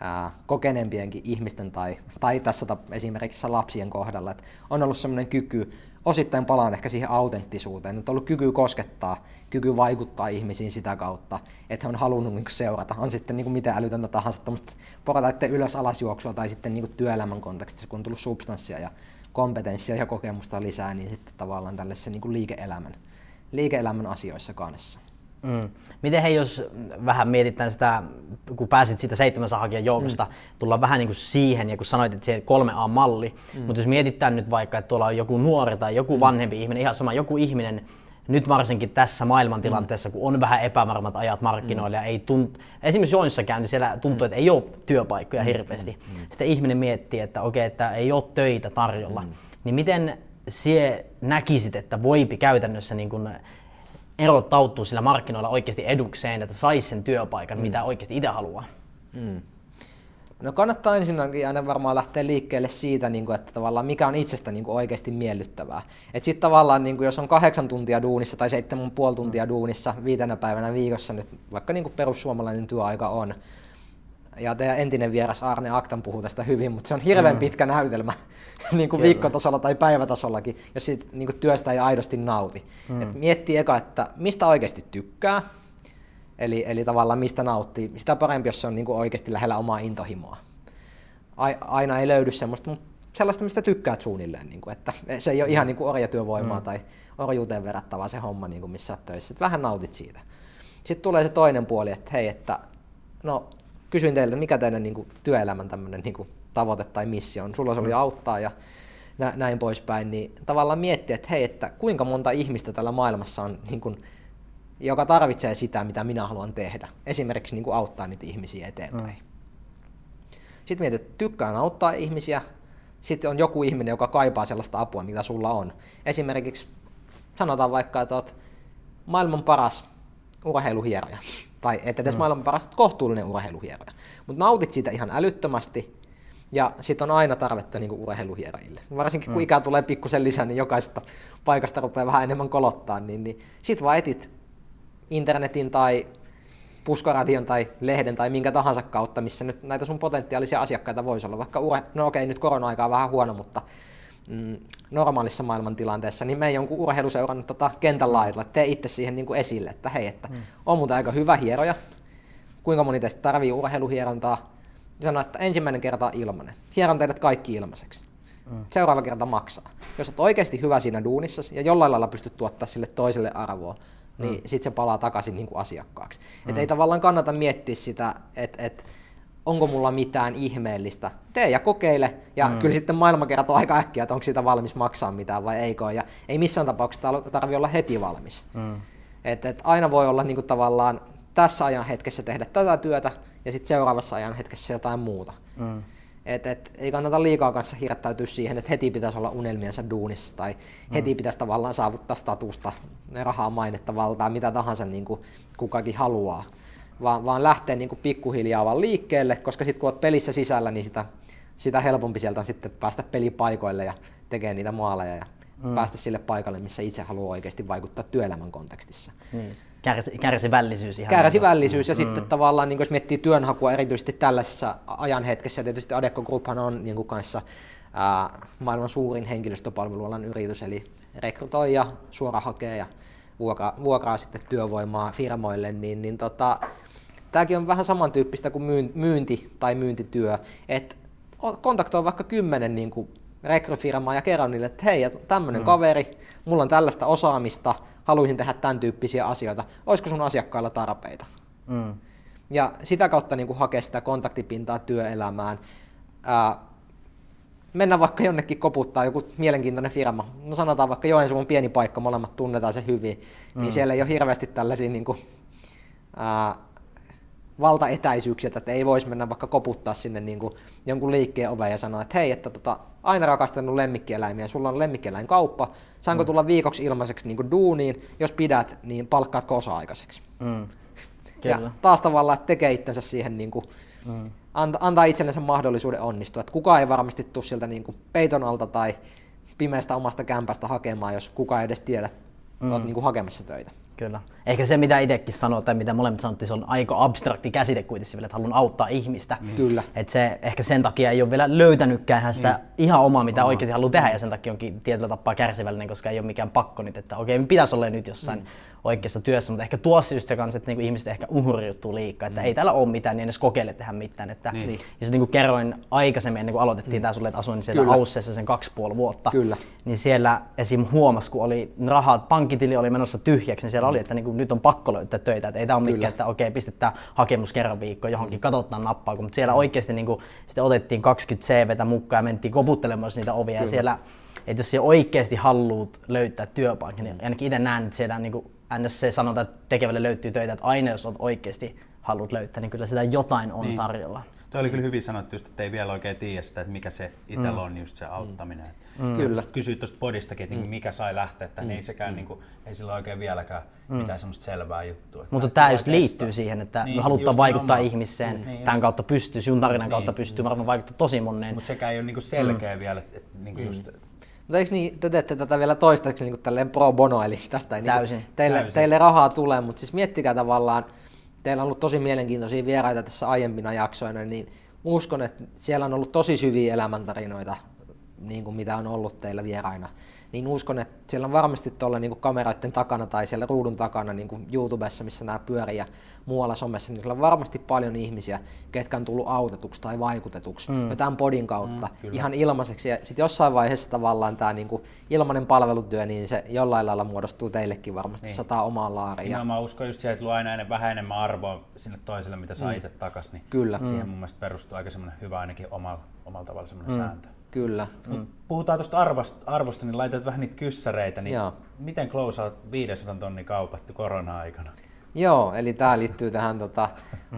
A: ää, kokeneempienkin ihmisten tai, tai tässä esimerkiksi lapsien kohdalla. Et on ollut sellainen kyky osittain palaan ehkä siihen autenttisuuteen, että on ollut kyky koskettaa, kyky vaikuttaa ihmisiin sitä kautta, että he on halunnut niin seurata, on sitten niin mitä älytöntä tahansa, tuommoista portaiden ylös alasjuoksua tai sitten niin työelämän kontekstissa, kun on tullut substanssia ja kompetenssia ja kokemusta lisää, niin sitten tavallaan tällaisessa niin liike-elämän, liike-elämän asioissa kanssa.
C: Mm. Miten hei, jos vähän mietitään sitä, kun pääsit siitä seitsemän hakijan joukosta, mm. tullaan vähän niin kuin siihen, ja kun sanoit, että se 3A-malli, mm. mutta jos mietitään nyt vaikka, että tuolla on joku nuori tai joku mm. vanhempi ihminen, ihan sama, joku ihminen, nyt varsinkin tässä maailmantilanteessa, mm. kun on vähän epävarmat ajat markkinoilla mm. ja ei tunt... esimerkiksi joissa käynti siellä tuntuu, mm. että ei ole työpaikkoja mm. hirveästi. Mm. Sitten ihminen miettii, että okei, okay, että ei ole töitä tarjolla. Mm. Niin miten sie näkisit, että voipi käytännössä niin kun erottautua sillä markkinoilla oikeasti edukseen, että saisi sen työpaikan, mm. mitä oikeasti itse haluaa? Mm.
A: No kannattaa ensinnäkin aina varmaan lähteä liikkeelle siitä, niin että tavallaan mikä on itsestä niin oikeasti miellyttävää. Että sitten tavallaan, niin jos on kahdeksan tuntia duunissa tai seitsemän puoli tuntia duunissa viitenä päivänä viikossa nyt, vaikka niin perussuomalainen työaika on, ja teidän entinen vieras Arne Aktan puhuu tästä hyvin, mutta se on hirveän mm. pitkä näytelmä (laughs) niin kuin viikkotasolla tai päivätasollakin, jos siitä niin kuin työstä ei aidosti nauti. Mm. Et miettii eka, että mistä oikeasti tykkää, eli, eli tavallaan mistä nauttii. Sitä parempi, jos se on niin kuin oikeasti lähellä omaa intohimoa. aina ei löydy semmoista, mutta sellaista, mistä tykkäät suunnilleen, niin kuin, että se ei ole ihan niin kuin orjatyövoimaa mm. tai orjuuteen verrattavaa se homma, niin kuin missä olet töissä. Että vähän nautit siitä. Sitten tulee se toinen puoli, että hei, että no kysyin teiltä, mikä teidän niin kuin, työelämän tämmöinen niin kuin, tavoite tai missio on. Sulla se oli mm. auttaa ja nä, näin poispäin, niin tavallaan miettiä, että hei, että kuinka monta ihmistä tällä maailmassa on, niin kuin, joka tarvitsee sitä, mitä minä haluan tehdä. Esimerkiksi niin kuin, auttaa niitä ihmisiä eteenpäin. Mm. Sitten mietit, että tykkään auttaa ihmisiä, sitten on joku ihminen, joka kaipaa sellaista apua, mitä sulla on. Esimerkiksi sanotaan vaikka, että olet maailman paras urheiluhieroja, tai et edes mm. maailman paras kohtuullinen urheiluhieroja, mutta nautit siitä ihan älyttömästi, ja sitten on aina tarvetta niin urheiluhierajille. Varsinkin kun mm. ikää tulee pikkusen lisää, niin jokaisesta paikasta rupeaa vähän enemmän kolottaa, niin, niin sitten vaan etit internetin tai puskaradion tai lehden tai minkä tahansa kautta, missä nyt näitä sun potentiaalisia asiakkaita voisi olla. Vaikka ure, no okei, nyt korona-aika on vähän huono, mutta mm, normaalissa maailmantilanteessa, niin me jonkun urheiluseuran tota, kentän laidalla, tee itse siihen niin kuin esille, että hei, että mm. on muuten aika hyvä hieroja, kuinka moni teistä tarvii urheiluhierontaa, sano, että ensimmäinen kerta on ilmainen, hieron teidät kaikki ilmaiseksi. Mm. Seuraava kerta maksaa. Jos olet oikeasti hyvä siinä duunissa ja jollain lailla pystyt tuottaa sille toiselle arvoa, niin mm. sitten se palaa takaisin niin kuin asiakkaaksi. Mm. Et ei tavallaan kannata miettiä sitä, että et, onko mulla mitään ihmeellistä. Tee ja kokeile, ja mm. kyllä sitten maailma kertoo aika äkkiä, että onko siitä valmis maksaa mitään vai eikö, ja ei missään tapauksessa tarvitse olla heti valmis. Mm. Et, et aina voi olla niin kuin tavallaan tässä ajan hetkessä tehdä tätä työtä, ja sitten seuraavassa ajan hetkessä jotain muuta. Mm. Et, et, ei kannata liikaa kanssa hirttäytyä siihen, että heti pitäisi olla unelmiensa duunissa tai mm. heti pitäisi tavallaan saavuttaa statusta, rahaa, mainetta, valtaa, mitä tahansa niin kuin kukakin haluaa. Vaan, vaan lähteä niin kuin pikkuhiljaa vaan liikkeelle, koska sitten kun olet pelissä sisällä, niin sitä, sitä helpompi sieltä on sitten päästä pelipaikoille ja tekemään niitä maaleja ja mm. päästä sille paikalle, missä itse haluaa oikeasti vaikuttaa työelämän kontekstissa.
C: Niin. Kärsi, kärsivällisyys ihan.
A: Kärsivällisyys ja mm. sitten tavallaan, niin jos miettii työnhakua erityisesti tällaisessa ajanhetkessä, ja tietysti Adecco Grouphan on niin kuin kanssa ää, maailman suurin henkilöstöpalvelualan yritys, eli rekrytoi ja suora hakee ja vuokraa, vuokraa sitten työvoimaa firmoille, niin, niin tota, tämäkin on vähän samantyyppistä kuin myynti tai myyntityö, että kontaktoi vaikka kymmenen niin kuin rekryfirmaa ja kerron niille, että hei, tämmöinen mm. kaveri, mulla on tällaista osaamista, haluaisin tehdä tämän tyyppisiä asioita, olisiko sun asiakkailla tarpeita? Mm. Ja sitä kautta niin kuin hakea sitä kontaktipintaa työelämään. Ää, mennä vaikka jonnekin koputtaa joku mielenkiintoinen firma, no sanotaan vaikka Joensuun pieni paikka, molemmat tunnetaan se hyvin, niin mm. niin siellä ei ole hirveästi tällaisia niin kuin, ää, valtaetäisyyksiä, että ei voisi mennä vaikka koputtaa sinne niin kuin jonkun liikkeen oveen ja sanoa, että hei, että tota, aina rakastanut lemmikkieläimiä, sulla on lemmikkieläinkauppa, saanko mm. tulla viikoksi ilmaiseksi niin kuin duuniin, jos pidät, niin palkkaatko osa-aikaiseksi. Mm. Ja taas tavallaan tekee itsensä siihen, niin kuin, mm. antaa itsellensä mahdollisuuden onnistua, että kukaan ei varmasti tule sieltä niin kuin peiton alta tai pimeästä omasta kämpästä hakemaan, jos kukaan ei edes tiedä, että mm. olet niin kuin hakemassa töitä.
C: Kyllä. Ehkä se, mitä itsekin sanoo, tai mitä molemmat sanottiin, se on aika abstrakti käsite kuitenkin vielä, että haluan auttaa ihmistä.
A: Mm. Kyllä.
C: Et se ehkä sen takia ei ole vielä löytänytkään sitä mm. ihan omaa, mitä Oma. oikeasti haluaa tehdä, ja sen takia onkin tietyllä tapaa kärsivällinen, koska ei ole mikään pakko nyt, että okei, pitäisi olla nyt jossain mm oikeassa työssä, mutta ehkä tuossa just se kanssa, että niinku ihmiset ehkä uhriutuu liikaa, että mm. ei täällä ole mitään, niin edes kokeile tehdä mitään. Että, niin. Jos niin kuin kerroin aikaisemmin, ennen kuin aloitettiin mm. tämä sulle, että asuin siellä Kyllä. Ausseessa sen kaksi puoli vuotta,
A: Kyllä.
C: niin siellä esim. huomasi, kun oli rahat, pankkitili oli menossa tyhjäksi, niin siellä mm. oli, että niin kuin, nyt on pakko löytää töitä, että ei tämä ole mikään, että okei, pistetään hakemus kerran viikko johonkin, mm. katsotaan nappaa, mutta siellä oikeasti niin kuin, sitten otettiin 20 CVtä mukaan ja mentiin koputtelemaan niitä ovia Kyllä. ja siellä että jos siellä oikeasti haluat löytää työpaikan, niin ainakin itse näen, että siellä niin kuin ns. se sanotaan, että tekevälle löytyy töitä, että aina jos olet oikeasti haluat löytää, niin kyllä sitä jotain on niin. tarjolla.
B: Tuo oli kyllä hyvin sanottu, just, että ei vielä oikein tiedä sitä, että mikä se itsellä mm. on just se auttaminen. Mm. Kyllä. Kysyit tuosta podistakin, että mm. mikä sai lähteä, että mm. ei sekään mm. niin kuin, ei sillä oikein vieläkään mm. mitään semmoista selvää juttua.
C: Mutta tämä just liittyy siihen, että niin, me halutaan vaikuttaa nimenomaan. ihmiseen, mm. niin, tämän kautta pystyy, sinun tarinan niin, kautta pystyy niin. varmaan vaikuttaa tosi moneen.
B: Mutta sekään ei ole niin kuin selkeä mm. vielä, että, että niin kuin mm. just,
A: mutta eikö niin, te teette tätä vielä toistaiseksi niin tälleen pro bono, eli tästä ei Täysin. Niin teille, Täysin. teille rahaa tule, mutta siis miettikää tavallaan, teillä on ollut tosi mielenkiintoisia vieraita tässä aiempina jaksoina, niin uskon, että siellä on ollut tosi syviä elämäntarinoita, niin kuin mitä on ollut teillä vieraina. Niin uskon, että siellä on varmasti tuolla niin kameroiden takana tai siellä ruudun takana niin kuin YouTubessa, missä nämä pyörii ja muualla somessa, niin siellä on varmasti paljon ihmisiä, ketkä on tullut autetuksi tai vaikutetuksi mm. jo tämän podin kautta mm, ihan ilmaiseksi. Ja sitten jossain vaiheessa tavallaan tämä niin kuin ilmainen palvelutyö, niin se jollain lailla muodostuu teillekin varmasti niin. sataa omaa laaria.
B: Ja mä uskon just siihen, että luo aina vähän enemmän arvoa sinne toiselle, mitä saa mm. itse takas. Niin
A: Kyllä.
B: Siihen mm. mun mielestä perustuu aika semmoinen hyvä ainakin omalla, omalla tavalla semmoinen mm. sääntö.
A: Kyllä. Mm.
B: Puhutaan tuosta arvosta, arvosta, niin laitat vähän niitä kyssäreitä. Niin Joo. miten closeout 500 tonni kaupattu korona-aikana?
A: Joo, eli tämä liittyy tähän tota,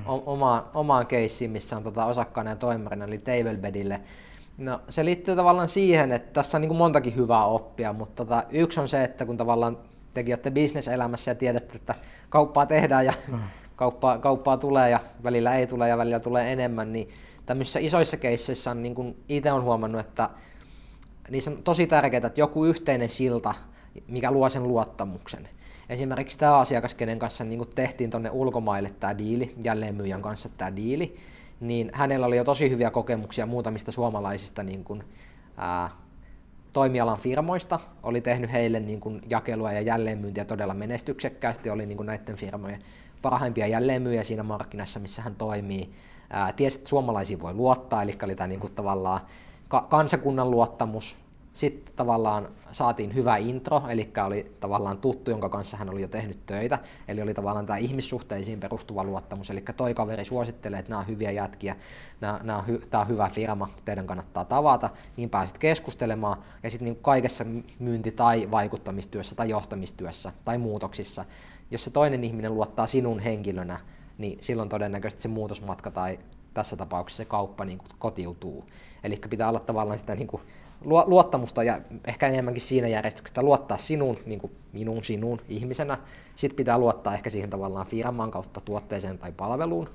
A: omaan, omaan keissiin, missä on tota, osakkaana ja toimarina, eli Tablebedille. No, se liittyy tavallaan siihen, että tässä on niin kuin montakin hyvää oppia, mutta tota, yksi on se, että kun tavallaan tekin olette bisneselämässä ja tiedätte, että kauppaa tehdään ja mm. kauppaa, kauppaa tulee ja välillä ei tule ja välillä tulee enemmän, niin tämmöisissä isoissa keisseissä on, niin kuin itse on huomannut, että niissä on tosi tärkeää, että joku yhteinen silta, mikä luo sen luottamuksen. Esimerkiksi tämä asiakas, kenen kanssa niin kuin tehtiin tuonne ulkomaille tämä diili, jälleenmyyjän kanssa tämä diili, niin hänellä oli jo tosi hyviä kokemuksia muutamista suomalaisista niin kuin, ää, toimialan firmoista, oli tehnyt heille niin kuin, jakelua ja jälleenmyyntiä todella menestyksekkäästi, oli niin kuin, näiden firmojen parhaimpia jälleenmyyjä siinä markkinassa, missä hän toimii, tiesi, että suomalaisiin voi luottaa, eli oli tämä niin kuin, tavallaan ka- kansakunnan luottamus. Sitten tavallaan saatiin hyvä intro, eli oli tavallaan tuttu, jonka kanssa hän oli jo tehnyt töitä, eli oli tavallaan tämä ihmissuhteisiin perustuva luottamus, eli toi kaveri suosittelee, että nämä on hyviä jätkiä, nämä, nämä on hy- tämä on hyvä firma, teidän kannattaa tavata, niin pääsit keskustelemaan, ja sitten niin kaikessa myynti- tai vaikuttamistyössä tai johtamistyössä tai muutoksissa, jos se toinen ihminen luottaa sinun henkilönä, niin silloin todennäköisesti se muutosmatka tai tässä tapauksessa se kauppa niin kuin kotiutuu. Eli pitää olla tavallaan sitä niin kuin luottamusta ja ehkä enemmänkin siinä järjestyksessä luottaa sinuun, niin kuin minun, sinun ihmisenä. Sitten pitää luottaa ehkä siihen tavallaan firman kautta tuotteeseen tai palveluun.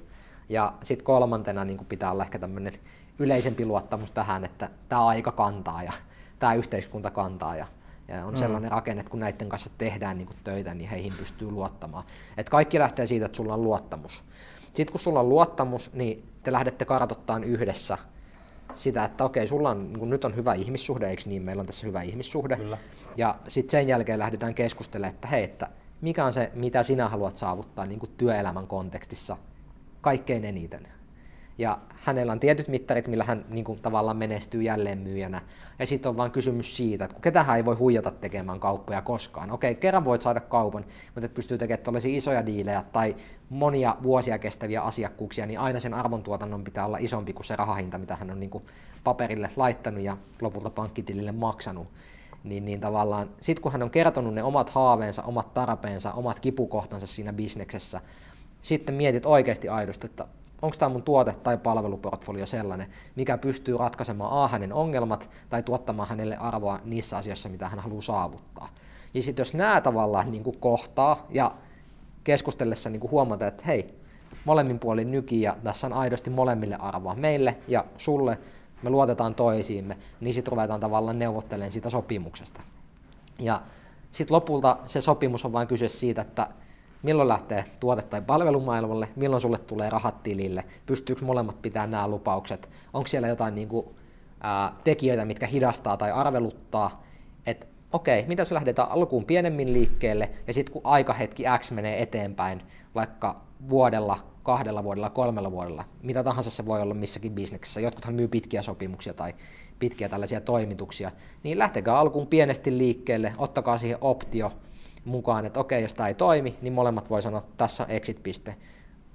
A: Ja sitten kolmantena niin kuin pitää olla ehkä tämmöinen yleisempi luottamus tähän, että tämä aika kantaa ja tämä yhteiskunta kantaa ja ja on mm. sellainen rakenne, että kun näiden kanssa tehdään niin töitä, niin heihin pystyy luottamaan. Et kaikki lähtee siitä, että sulla on luottamus. Sitten kun sulla on luottamus, niin te lähdette kartoittamaan yhdessä sitä, että okei, sulla on, niin nyt on hyvä ihmissuhde, eikö niin, meillä on tässä hyvä ihmissuhde. Kyllä. Ja sitten sen jälkeen lähdetään keskustelemaan, että hei, että mikä on se, mitä sinä haluat saavuttaa niin työelämän kontekstissa kaikkein eniten ja hänellä on tietyt mittarit, millä hän niin kuin, tavallaan menestyy jälleen myyjänä. Ja sitten on vain kysymys siitä, että ketähän ei voi huijata tekemään kauppoja koskaan. Okei, kerran voit saada kaupan, mutta et pystyy tekemään tällaisia isoja diilejä tai monia vuosia kestäviä asiakkuuksia, niin aina sen arvontuotannon pitää olla isompi kuin se rahahinta, mitä hän on niin kuin, paperille laittanut ja lopulta pankkitilille maksanut. Niin, niin tavallaan, sitten kun hän on kertonut ne omat haaveensa, omat tarpeensa, omat kipukohtansa siinä bisneksessä, sitten mietit oikeasti aidosti, että onko tämä mun tuote- tai palveluportfolio sellainen, mikä pystyy ratkaisemaan A hänen ongelmat tai tuottamaan hänelle arvoa niissä asioissa, mitä hän haluaa saavuttaa. Ja sitten jos nämä tavallaan niin kuin kohtaa ja keskustellessa niin kuin huomata, että hei, molemmin puolin nyki ja tässä on aidosti molemmille arvoa, meille ja sulle, me luotetaan toisiimme, niin sitten ruvetaan tavallaan neuvottelemaan siitä sopimuksesta. Ja sitten lopulta se sopimus on vain kyse siitä, että milloin lähtee tuote- tai palvelumaailmalle, milloin sulle tulee rahat tilille, pystyykö molemmat pitämään nämä lupaukset, onko siellä jotain niin kuin, ää, tekijöitä, mitkä hidastaa tai arveluttaa, että okei, mitä jos lähdetään alkuun pienemmin liikkeelle, ja sitten kun aikahetki X menee eteenpäin, vaikka vuodella, kahdella vuodella, kolmella vuodella, mitä tahansa se voi olla missäkin bisneksessä, jotkuthan myy pitkiä sopimuksia tai pitkiä tällaisia toimituksia, niin lähtekää alkuun pienesti liikkeelle, ottakaa siihen optio, mukaan, että okei, jos tämä ei toimi, niin molemmat voi sanoa, että tässä exit-piste.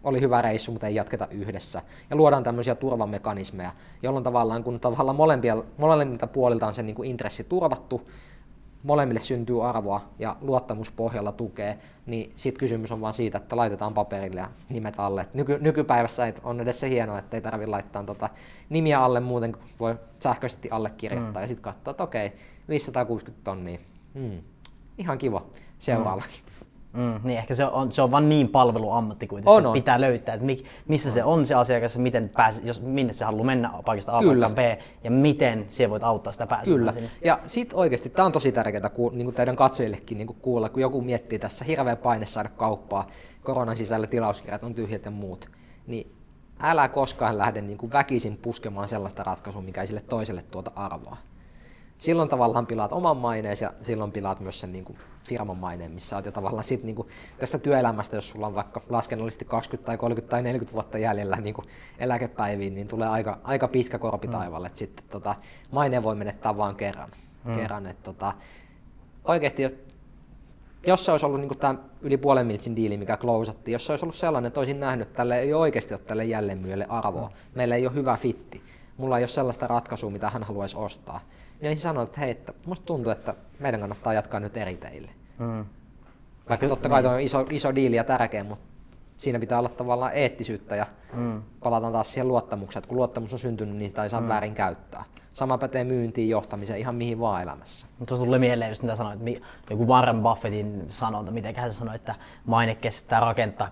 A: Oli hyvä reissu, mutta ei jatketa yhdessä. Ja luodaan tämmöisiä turvamekanismeja, jolloin tavallaan, kun tavallaan molempia, molemmilta puolilta on se niin kuin intressi turvattu, molemmille syntyy arvoa ja luottamuspohjalla tukee, niin sitten kysymys on vaan siitä, että laitetaan paperille ja nimet alle. Nyky, nykypäivässä on edes se hienoa, että ei tarvitse laittaa tota nimiä alle muuten, voi sähköisesti allekirjoittaa mm. ja sitten katsoa, että okei, 560 tonnia, hmm, ihan kiva seuraava.
C: Mm. Mm, niin ehkä se on, se on vaan niin palveluammatti kuitenkin, on, on. pitää löytää, että mik, missä on. se on se asiakas, miten pääsi, jos, minne se haluaa mennä paikasta A Kyllä. B, ja miten se voit auttaa sitä pääsemään
A: Kyllä. Sinne. Ja sitten oikeasti, tämä on tosi tärkeää ku, niin kuin teidän katsojillekin niin kuin kuulla, kun joku miettii tässä hirveä paine saada kauppaa, koronan sisällä tilauskirjat on tyhjät ja muut, niin älä koskaan lähde niin kuin väkisin puskemaan sellaista ratkaisua, mikä ei sille toiselle tuota arvoa silloin tavallaan pilaat oman maineesi ja silloin pilaat myös sen niin kuin firman maineen, missä olet jo tavallaan sit niin kuin tästä työelämästä, jos sulla on vaikka laskennallisesti 20 tai 30 tai 40 vuotta jäljellä niin kuin eläkepäiviin, niin tulee aika, aika pitkä korpi mm. taivalle. Mm. Sitten tota, maine voi menettää vain kerran. Mm. kerran että tota, oikeasti jos se olisi ollut niin tämä yli puolen miltsin diili, mikä klousattiin, jos se olisi ollut sellainen, että olisin nähnyt, että tälle ei oikeasti ole tälle jälleenmyyjälle arvoa, meillä ei ole hyvä fitti, mulla ei ole sellaista ratkaisua, mitä hän haluaisi ostaa, niin sanonut, että hei, että musta tuntuu, että meidän kannattaa jatkaa nyt eri teille. Mm. Vaikka totta kai on iso, iso diili ja tärkeä, mutta siinä pitää olla tavallaan eettisyyttä ja mm. palataan taas siihen luottamukseen, että kun luottamus on syntynyt, niin sitä ei saa mm. väärin käyttää. Sama pätee myyntiin, johtamiseen, ihan mihin vaan elämässä.
C: Tuossa tuli mieleen just mitä sanoit, joku Warren Buffettin sanonta, miten hän sanoi, että maine kestää rakentaa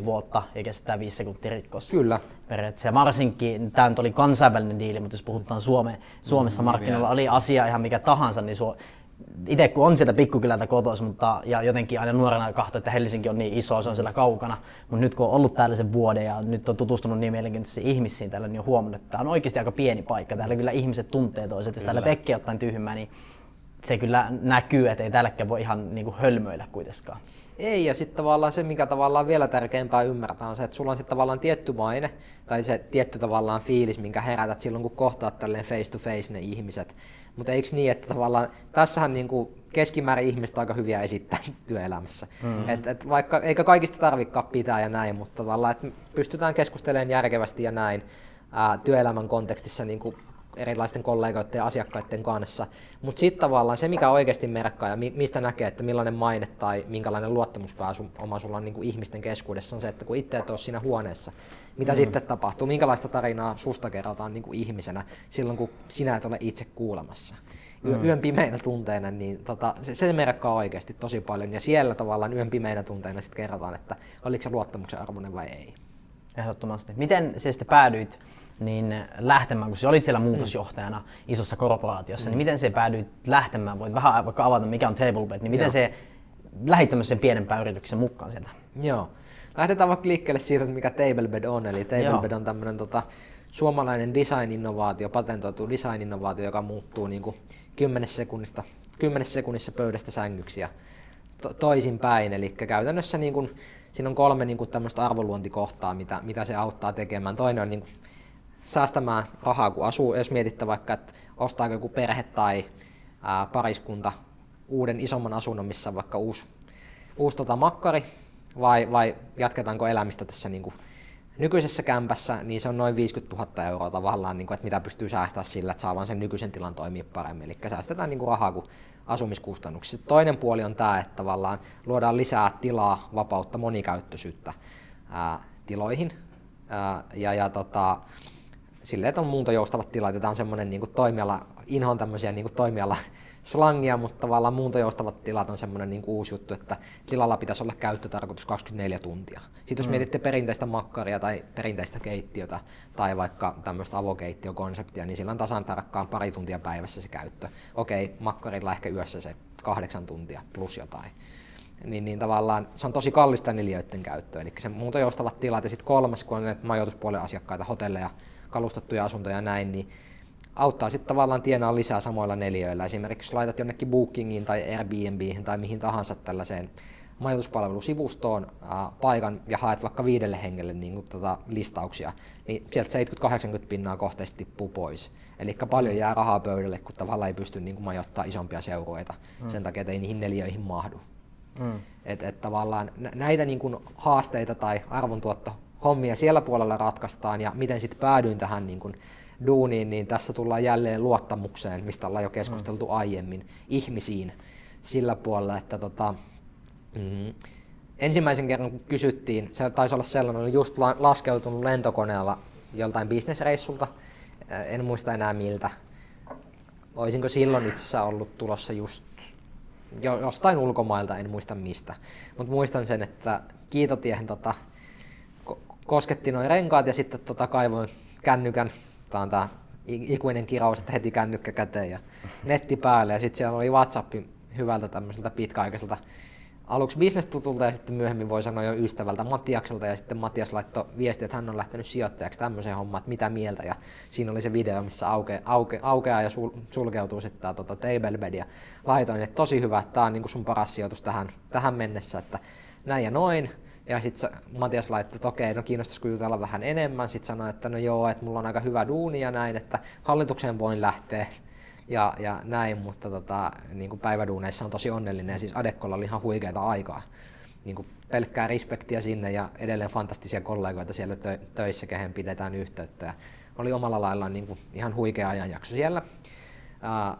C: 10-20 vuotta ja kestää 5 sekuntia rikkossa.
A: Kyllä.
C: Periaatteessa. Ja varsinkin, tämä nyt oli kansainvälinen diili, mutta jos puhutaan Suome, Suomessa mm, markkinoilla, oli asia ihan mikä tahansa, niin itse kun on sieltä pikkukylältä kotois, mutta ja jotenkin aina nuorena kahtoi, että Helsinki on niin iso, se on siellä kaukana. Mutta nyt kun on ollut täällä sen vuoden ja nyt on tutustunut niin mielenkiintoisiin ihmisiin täällä, niin on huomannut, että tämä on oikeasti aika pieni paikka. Täällä kyllä ihmiset tuntee toiset. Jos täällä tekee jotain tyhmää, niin se kyllä näkyy, että ei täälläkään voi ihan niin kuin hölmöillä kuitenkaan.
A: Ei, ja sitten tavallaan se, mikä tavallaan vielä tärkeämpää ymmärtää, on se, että sulla on sitten tavallaan tietty maine, tai se tietty tavallaan fiilis, minkä herätät silloin, kun kohtaat tälleen face to face ne ihmiset. Mutta eikö niin, että tavallaan tässähän niin kuin keskimäärin ihmiset aika hyviä esittää (laughs) työelämässä. Mm-hmm. Et, et vaikka, eikä kaikista tarvikaan pitää ja näin, mutta tavallaan, että pystytään keskustelemaan järkevästi ja näin ää, työelämän kontekstissa niin kuin erilaisten kollegoiden ja asiakkaiden kanssa. Mutta sitten tavallaan se, mikä oikeasti merkkaa ja mistä näkee, että millainen maine tai minkälainen luottamuspääsy oma sulla on niin kuin ihmisten keskuudessa, on se, että kun itse et ole siinä huoneessa, mitä mm. sitten tapahtuu, minkälaista tarinaa susta kerrotaan niin kuin ihmisenä silloin, kun sinä et ole itse kuulemassa. Mm. Yön pimeinä tunteina, niin tota, se, se merkkaa oikeasti tosi paljon. Ja siellä tavallaan yön pimeinä tunteina sitten kerrotaan, että oliko se luottamuksen arvoinen vai ei.
C: Ehdottomasti. Miten se sitten päädyit niin lähtemään, kun sä olit siellä muutosjohtajana mm. isossa korporaatiossa, niin mm. niin miten se päädyit lähtemään? Voit vähän vaikka avata, mikä on TableBed, niin miten Joo. se lähit tämmöisen pienempään yrityksen mukaan sieltä?
A: Joo. Lähdetään vaikka liikkeelle siitä, mikä TableBed on. Eli TableBed on tämmöinen tota, suomalainen design-innovaatio, patentoitu design-innovaatio, joka muuttuu niin kuin 10 sekunnista, 10 sekunnissa pöydästä sängyksi ja to- toisinpäin. Eli käytännössä niin kuin, siinä on kolme niin kuin tämmöistä arvoluontikohtaa, mitä, mitä se auttaa tekemään. Toinen on niin kuin, säästämään rahaa, kun asuu. Jos mietitte vaikka, että ostaako joku perhe tai ää, pariskunta uuden isomman asunnon, missä on vaikka uusi, uusi tota, makkari, vai, vai jatketaanko elämistä tässä niin kuin nykyisessä kämpässä, niin se on noin 50 000 euroa tavallaan, niin kuin, että mitä pystyy säästämään sillä, että saa vaan sen nykyisen tilan toimia paremmin. Eli säästetään niin kuin rahaa kuin asumiskustannuksissa. Toinen puoli on tämä, että tavallaan luodaan lisää tilaa, vapautta, monikäyttöisyyttä ää, tiloihin. Ää, ja, ja tota, silleen, että on muuntojoustavat tilat, tämä on semmoinen niin toimiala, inhoon tämmöisiä niin toimiala slangia, mutta tavallaan muuntojoustavat tilat on semmoinen niin uusi juttu, että tilalla pitäisi olla käyttötarkoitus 24 tuntia. Sitten jos mm. mietitte perinteistä makkaria tai perinteistä keittiötä tai vaikka tämmöistä avokeittiokonseptia, niin sillä on tasan tarkkaan pari tuntia päivässä se käyttö. Okei, makkarilla ehkä yössä se kahdeksan tuntia plus jotain. Niin, niin tavallaan se on tosi kallista neliöiden käyttö. Eli se muuntojoustavat tilat ja sitten kolmas, kun on majoituspuolen asiakkaita, hotelleja, kalustettuja asuntoja ja näin, niin auttaa sitten tavallaan tienaa lisää samoilla neliöillä. Esimerkiksi jos laitat jonnekin Bookingiin tai Airbnbiin tai mihin tahansa tällaiseen majoituspalvelusivustoon ää, paikan ja haet vaikka viidelle hengelle niin kuin, tota, listauksia, niin sieltä 70-80 pinnaa kohteesti tippuu pois. Eli paljon jää rahaa pöydälle, kun tavallaan ei pysty niin kuin, majoittaa isompia seurueita mm. sen takia, että ei niihin neliöihin mahdu. Mm. Et, et tavallaan näitä niin kuin, haasteita tai arvontuotto hommia siellä puolella ratkaistaan ja miten sitten päädyin tähän niin kuin duuniin, niin tässä tullaan jälleen luottamukseen, mistä ollaan jo keskusteltu mm. aiemmin, ihmisiin sillä puolella, että tota, mm, ensimmäisen kerran kun kysyttiin, se taisi olla sellainen, oli just laskeutunut lentokoneella joltain bisnesreissulta, en muista enää miltä. Olisinko silloin itse asiassa ollut tulossa just jostain ulkomailta, en muista mistä. Mutta muistan sen, että kiitotiehen tota, kosketti noin renkaat ja sitten tota kaivoin kännykän, tämä on tämä ikuinen kiraus, että heti kännykkä käteen ja netti päälle. Ja sitten siellä oli WhatsApp hyvältä tämmöiseltä pitkäaikaiselta aluksi bisnestutulta ja sitten myöhemmin voi sanoa jo ystävältä Matiakselta ja sitten Matias laittoi viesti, että hän on lähtenyt sijoittajaksi tämmöiseen hommaan, että mitä mieltä. Ja siinä oli se video, missä auke, auke, aukeaa ja sul, sulkeutuu sitten tämä tota, tablebed ja laitoin, että tosi hyvä, että tämä on niin sun paras sijoitus tähän, tähän mennessä, että näin ja noin. Ja sitten Matias laittoi, että okei, no kiinnostaisiko jutella vähän enemmän. Sitten sanoi, että no joo, että mulla on aika hyvä duuni ja näin, että hallitukseen voin lähteä ja, ja näin, mutta tota, niin kuin päiväduuneissa on tosi onnellinen ja siis Adekkolla oli ihan huikeita aikaa. Niin kuin pelkkää respektiä sinne ja edelleen fantastisia kollegoita siellä tö- töissä, kehen pidetään yhteyttä. Ja oli omalla laillaan niin kuin ihan huikea ajanjakso siellä.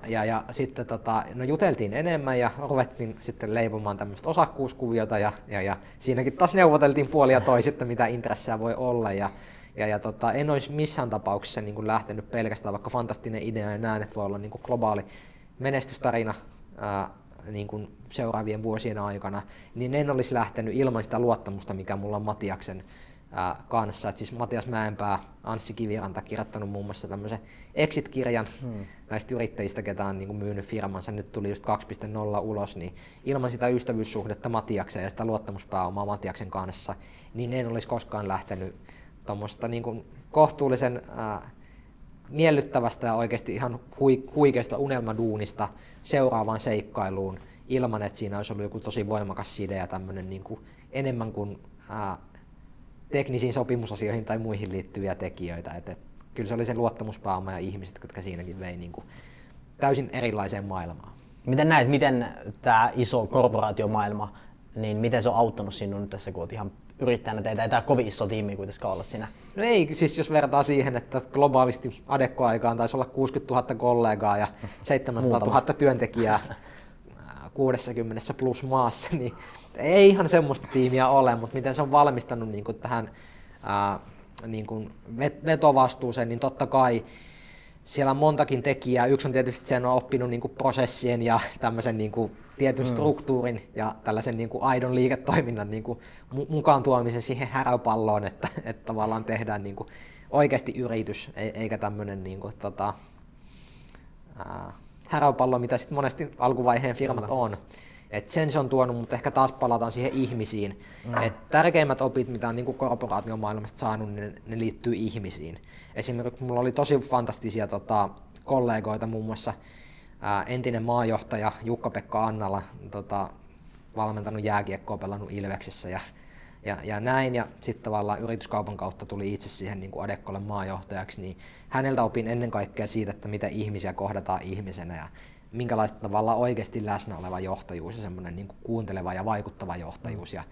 A: Ja, ja sitten tota, no juteltiin enemmän ja ruvettiin sitten leipomaan tämmöistä osakkuuskuviota ja, ja, ja siinäkin taas neuvoteltiin puolia toisista, mitä intressejä voi olla. Ja, ja, ja tota, en olisi missään tapauksessa niin kuin lähtenyt pelkästään, vaikka fantastinen idea ja näen, että voi olla niin kuin globaali menestystarina ää, niin kuin seuraavien vuosien aikana, niin en olisi lähtenyt ilman sitä luottamusta, mikä mulla on Matiaksen ää, kanssa. Et siis Matias Mäenpää, Anssi Kiviranta kirjoittanut muun muassa tämmöisen exit-kirjan hmm. näistä yrittäjistä, ketä on niin kuin myynyt firmansa, nyt tuli just 2.0 ulos, niin ilman sitä ystävyyssuhdetta Matiaksen ja sitä luottamuspääomaa Matiaksen kanssa, niin en olisi koskaan lähtenyt tuommoista niin kuin kohtuullisen ää, miellyttävästä ja oikeasti ihan hui, huikeasta unelmaduunista seuraavaan seikkailuun ilman, että siinä olisi ollut joku tosi voimakas side ja tämmöinen niin kuin enemmän kuin ää, teknisiin sopimusasioihin tai muihin liittyviä tekijöitä. Et, et, kyllä se oli se luottamuspääoma ja ihmiset, jotka siinäkin vei niin kuin täysin erilaiseen maailmaan.
C: Miten näet, miten tämä iso korporaatiomaailma, niin miten se on auttanut sinun tässä, kun olet ihan yrittäjänä teitä ei tämä kovin iso tiimi kuitenkaan olla siinä.
A: No ei, siis jos vertaa siihen, että globaalisti Adekko-aikaan taisi olla 60 000 kollegaa ja (laughs) 700 000 työntekijää 60 plus maassa, niin ei ihan semmoista tiimiä ole, mutta miten se on valmistanut niin kuin tähän ää, niin kuin vetovastuuseen, niin totta kai siellä on montakin tekijää. Yksi on tietysti sen on oppinut niin kuin prosessien ja tämmöisen niin kuin tietyn mm. struktuurin ja tällaisen niin kuin aidon liiketoiminnan niin kuin mukaan tuomisen siihen häräpalloon, että, että tavallaan tehdään niin kuin oikeasti yritys, e-, eikä tämmöinen niin kuin, tota, ää, häräpallo, mitä sitten monesti alkuvaiheen firmat Kyllä. on. Et sen se on tuonut, mutta ehkä taas palataan siihen ihmisiin. Mm. Et tärkeimmät opit, mitä on niin kuin korporaatiomaailmasta saanut, niin ne, ne liittyy ihmisiin. Esimerkiksi mulla oli tosi fantastisia tota, kollegoita, muun muassa ää, entinen maajohtaja Jukka-Pekka Annala, tota, valmentanut jääkiekkoa, pelannut Ilveksessä ja, ja, ja näin. Ja sitten tavallaan yrityskaupan kautta tuli itse siihen niin kuin Adekkolle maajohtajaksi, niin häneltä opin ennen kaikkea siitä, että miten ihmisiä kohdataan ihmisenä ja minkälaista tavallaan oikeasti läsnä oleva johtajuus ja semmoinen niin kuunteleva ja vaikuttava johtajuus ja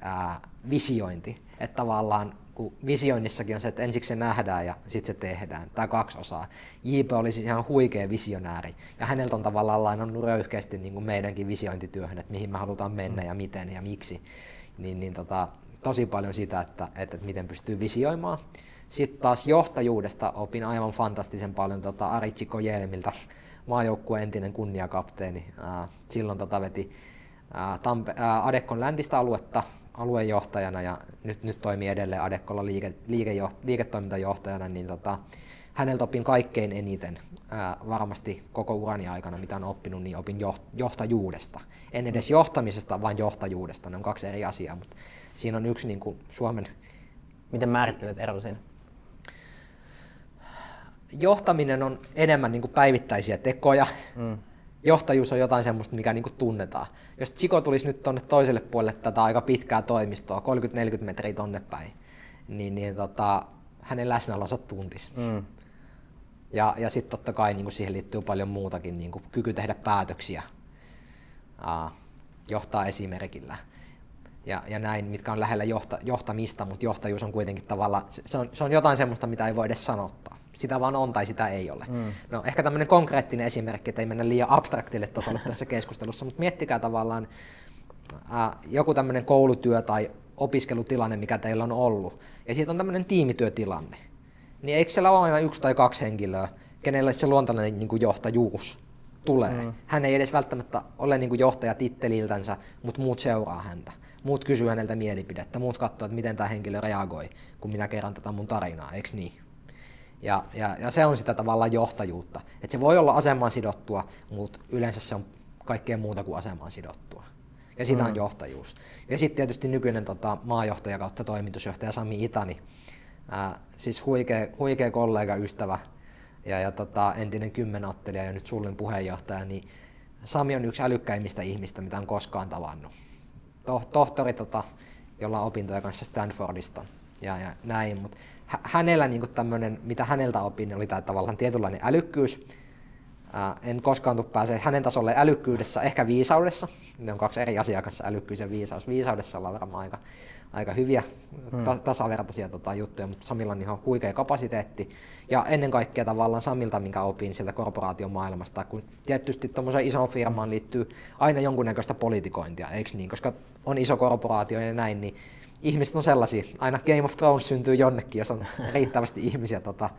A: ää, visiointi. Että tavallaan kun visioinnissakin on se, että ensiksi se nähdään ja sitten se tehdään. Tämä kaksi osaa. JP olisi siis ihan huikea visionääri ja häneltä on tavallaan lainannut röyhkeästi niin kuin meidänkin visiointityöhön, että mihin me halutaan mennä ja miten ja miksi. Niin, niin tota, tosi paljon sitä, että, että, että miten pystyy visioimaan. Sitten taas johtajuudesta opin aivan fantastisen paljon tota Aritsi Kojelmilta, maajoukkueen entinen kunniakapteeni. silloin tota veti Tampe- Adekkon läntistä aluetta aluejohtajana ja nyt, nyt toimii edelleen Adekkolla liike, liikejoht, liiketoimintajohtajana, niin tota, häneltä opin kaikkein eniten ää, varmasti koko urani aikana, mitä on oppinut, niin opin joht, johtajuudesta. En edes johtamisesta, vaan johtajuudesta. Ne on kaksi eri asiaa, mutta siinä on yksi niin kuin Suomen...
C: Miten määrittelet ero siinä?
A: Johtaminen on enemmän niin kuin päivittäisiä tekoja. Mm johtajuus on jotain semmoista, mikä niin kuin tunnetaan. Jos Chico tulisi nyt tuonne toiselle puolelle tätä aika pitkää toimistoa, 30-40 metriä tonne päin, niin, niin tota, hänen läsnäolonsa tuntisi. Mm. Ja, ja sitten totta kai niin kuin siihen liittyy paljon muutakin, niin kuin kyky tehdä päätöksiä, uh, johtaa esimerkillä ja, ja näin, mitkä on lähellä johta, johtamista, mutta johtajuus on kuitenkin tavallaan, se on, se on jotain semmoista, mitä ei voi edes sanottaa sitä vaan on tai sitä ei ole. Mm. No ehkä tämmöinen konkreettinen esimerkki, että ei mennä liian abstraktille tasolle (laughs) tässä keskustelussa, mutta miettikää tavallaan ää, joku tämmöinen koulutyö tai opiskelutilanne, mikä teillä on ollut, ja siitä on tämmöinen tiimityötilanne. Niin eikö siellä ole aina yksi tai kaksi henkilöä, kenelle se luontainen niin kuin johtajuus tulee. Mm. Hän ei edes välttämättä ole niin kuin johtaja titteliltänsä, mutta muut seuraa häntä. Muut kysyy häneltä mielipidettä, muut katsoo, että miten tämä henkilö reagoi, kun minä kerron tätä mun tarinaa, eikö niin? Ja, ja, ja se on sitä tavallaan johtajuutta. Et se voi olla asemaan sidottua, mutta yleensä se on kaikkea muuta kuin asemaan sidottua. ja sitä mm. on johtajuus. Ja sitten tietysti nykyinen tota, maajohtaja kautta toimitusjohtaja Sami Itani, ää, siis huikea, huikea kollega, ystävä ja, ja tota, entinen kymmenottelija ja nyt Sullin puheenjohtaja, niin Sami on yksi älykkäimmistä ihmistä, mitä on koskaan tavannut. To, tohtori, tota, jolla on opintoja kanssa Stanfordista ja, ja näin, mutta hänellä niin tämmöinen, mitä häneltä opin, oli tämä tavallaan tietynlainen älykkyys. Ää, en koskaan tule pääse hänen tasolle älykkyydessä, ehkä viisaudessa. Ne on kaksi eri asiaa kanssa, älykkyys ja viisaus. Viisaudessa ollaan varmaan aika, aika hyviä hmm. ta- tasavertaisia tota, juttuja, mutta Samilla on ihan huikea kapasiteetti. Ja ennen kaikkea tavallaan Samilta, minkä opin sieltä korporaatiomaailmasta, kun tietysti tuommoiseen isoon firmaan liittyy aina jonkunnäköistä politikointia, eikö niin? Koska on iso korporaatio ja näin, niin ihmiset on sellaisia. Aina Game of Thrones syntyy jonnekin, jos on riittävästi ihmisiä tota,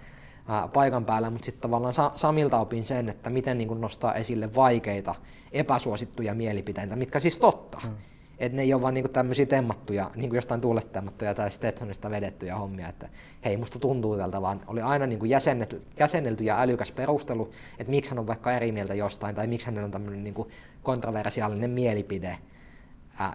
A: ää, paikan päällä, mutta sitten tavallaan Sa- Samilta opin sen, että miten niin nostaa esille vaikeita, epäsuosittuja mielipiteitä, mitkä siis totta. Hmm. Että ne ei ole vaan niinku tämmöisiä temmattuja, niinku jostain tuulesta temmattuja tai Stetsonista vedettyjä hommia, että hei, musta tuntuu tältä, vaan oli aina niinku jäsennelty, jäsennelty ja älykäs perustelu, että miksi hän on vaikka eri mieltä jostain, tai miksi hänellä on tämmöinen niinku kontroversiaalinen mielipide,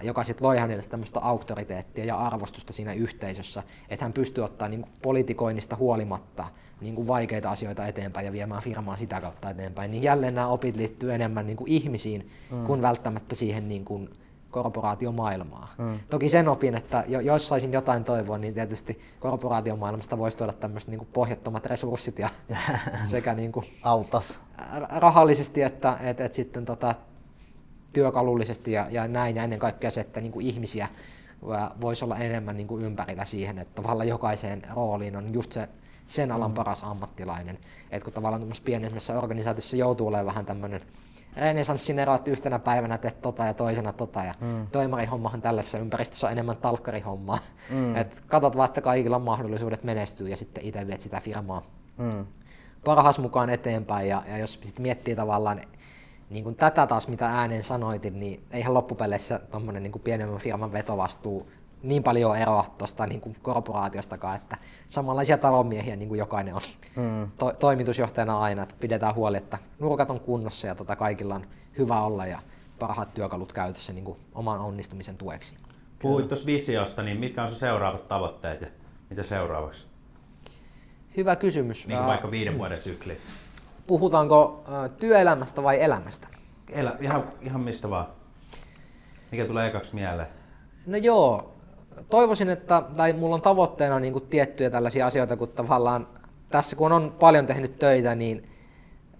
A: joka sitten loi hänelle tämmöistä auktoriteettia ja arvostusta siinä yhteisössä, että hän pystyy ottaa niin politikoinnista huolimatta niin kuin vaikeita asioita eteenpäin ja viemään firmaa sitä kautta eteenpäin, niin jälleen nämä opit liittyy enemmän niin kuin ihmisiin mm. kuin välttämättä siihen niin kuin korporaatiomaailmaa. Mm. Toki sen opin, että jo, jos saisin jotain toivoa, niin tietysti korporaatiomaailmasta voisi tuoda tämmöiset niin pohjattomat resurssit ja (laughs) sekä niin kuin,
C: Autas.
A: rahallisesti että et, et sitten tota, työkalullisesti ja, ja näin, ja ennen kaikkea se, että niin kuin ihmisiä voisi olla enemmän niin kuin ympärillä siihen, että tavallaan jokaiseen rooliin on just se sen alan mm. paras ammattilainen. Että kun tavallaan pienessä organisaatiossa joutuu olemaan vähän tämmöinen renesanssin ero, että yhtenä päivänä teet tota ja toisena tota, ja mm. toimarihommahan tällaisessa ympäristössä on enemmän talkkarihommaa. Mm. Et katot vaan, että kaikilla on mahdollisuudet menestyä ja sitten itse viet sitä firmaa mm. parhaas mukaan eteenpäin. Ja, ja jos sitten miettii tavallaan niin kuin tätä taas, mitä ääneen sanoitin, niin eihän loppupeleissä tuommoinen niin pienemmän firman vetovastuu niin paljon eroa tuosta niin kuin korporaatiostakaan, että samanlaisia talonmiehiä niin kuin jokainen on mm. to- toimitusjohtajana aina, että pidetään huoli, että nurkat on kunnossa ja tota kaikilla on hyvä olla ja parhaat työkalut käytössä niin kuin oman onnistumisen tueksi.
B: Puhuit tuossa visiosta, niin mitkä on sun seuraavat tavoitteet ja mitä seuraavaksi?
A: Hyvä kysymys.
B: Niin kuin vaikka viiden vuoden sykli
A: puhutaanko työelämästä vai elämästä?
B: Elä, ihan, ihan mistä vaan. Mikä tulee ekaksi mieleen?
A: No joo, toivoisin, että, tai mulla on tavoitteena niin kuin tiettyjä tällaisia asioita, kun tavallaan tässä kun on paljon tehnyt töitä, niin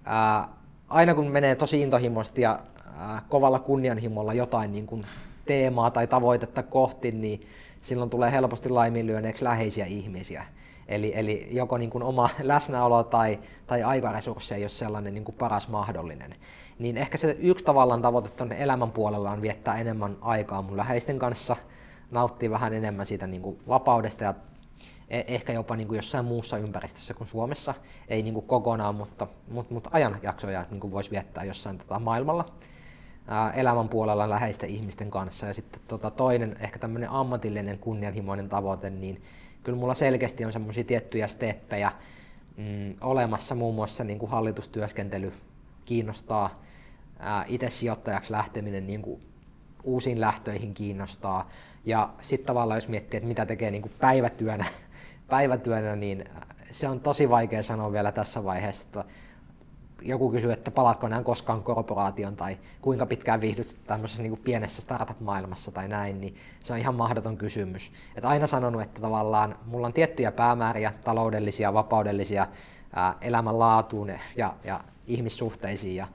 A: ää, aina kun menee tosi intohimoisesti ja ää, kovalla kunnianhimolla jotain niin kuin teemaa tai tavoitetta kohti, niin silloin tulee helposti laiminlyöneeksi läheisiä ihmisiä. Eli, eli joko niin kuin oma (laughs) läsnäolo tai, tai aikaresurssi ei ole sellainen niin kuin paras mahdollinen. Niin ehkä se yksi tavallaan tavoite tuonne elämän puolella on viettää enemmän aikaa mun läheisten kanssa, nauttia vähän enemmän siitä niin kuin vapaudesta ja e- ehkä jopa niin kuin jossain muussa ympäristössä kuin Suomessa. Ei niin kuin kokonaan, mutta, mutta, mutta ajanjaksoja niin kuin voisi viettää jossain tota maailmalla elämän puolella läheisten ihmisten kanssa. Ja sitten tota toinen, ehkä tämmöinen ammatillinen kunnianhimoinen tavoite, niin kyllä mulla selkeästi on semmoisia tiettyjä steppejä mm, olemassa, muun muassa niin kuin hallitustyöskentely kiinnostaa, itse sijoittajaksi lähteminen niin kuin uusiin lähtöihin kiinnostaa. Ja sitten tavallaan jos miettii, että mitä tekee niin kuin päivätyönä, (laughs) päivätyönä, niin se on tosi vaikea sanoa vielä tässä vaiheessa. Että joku kysyy, että palatko enää koskaan korporaation tai kuinka pitkään viihdyt tämmöisessä niin kuin pienessä startup-maailmassa tai näin, niin se on ihan mahdoton kysymys. Et aina sanonut, että tavallaan mulla on tiettyjä päämääriä, taloudellisia, vapaudellisia, ää, elämänlaatuun ja, ja ihmissuhteisiin ja,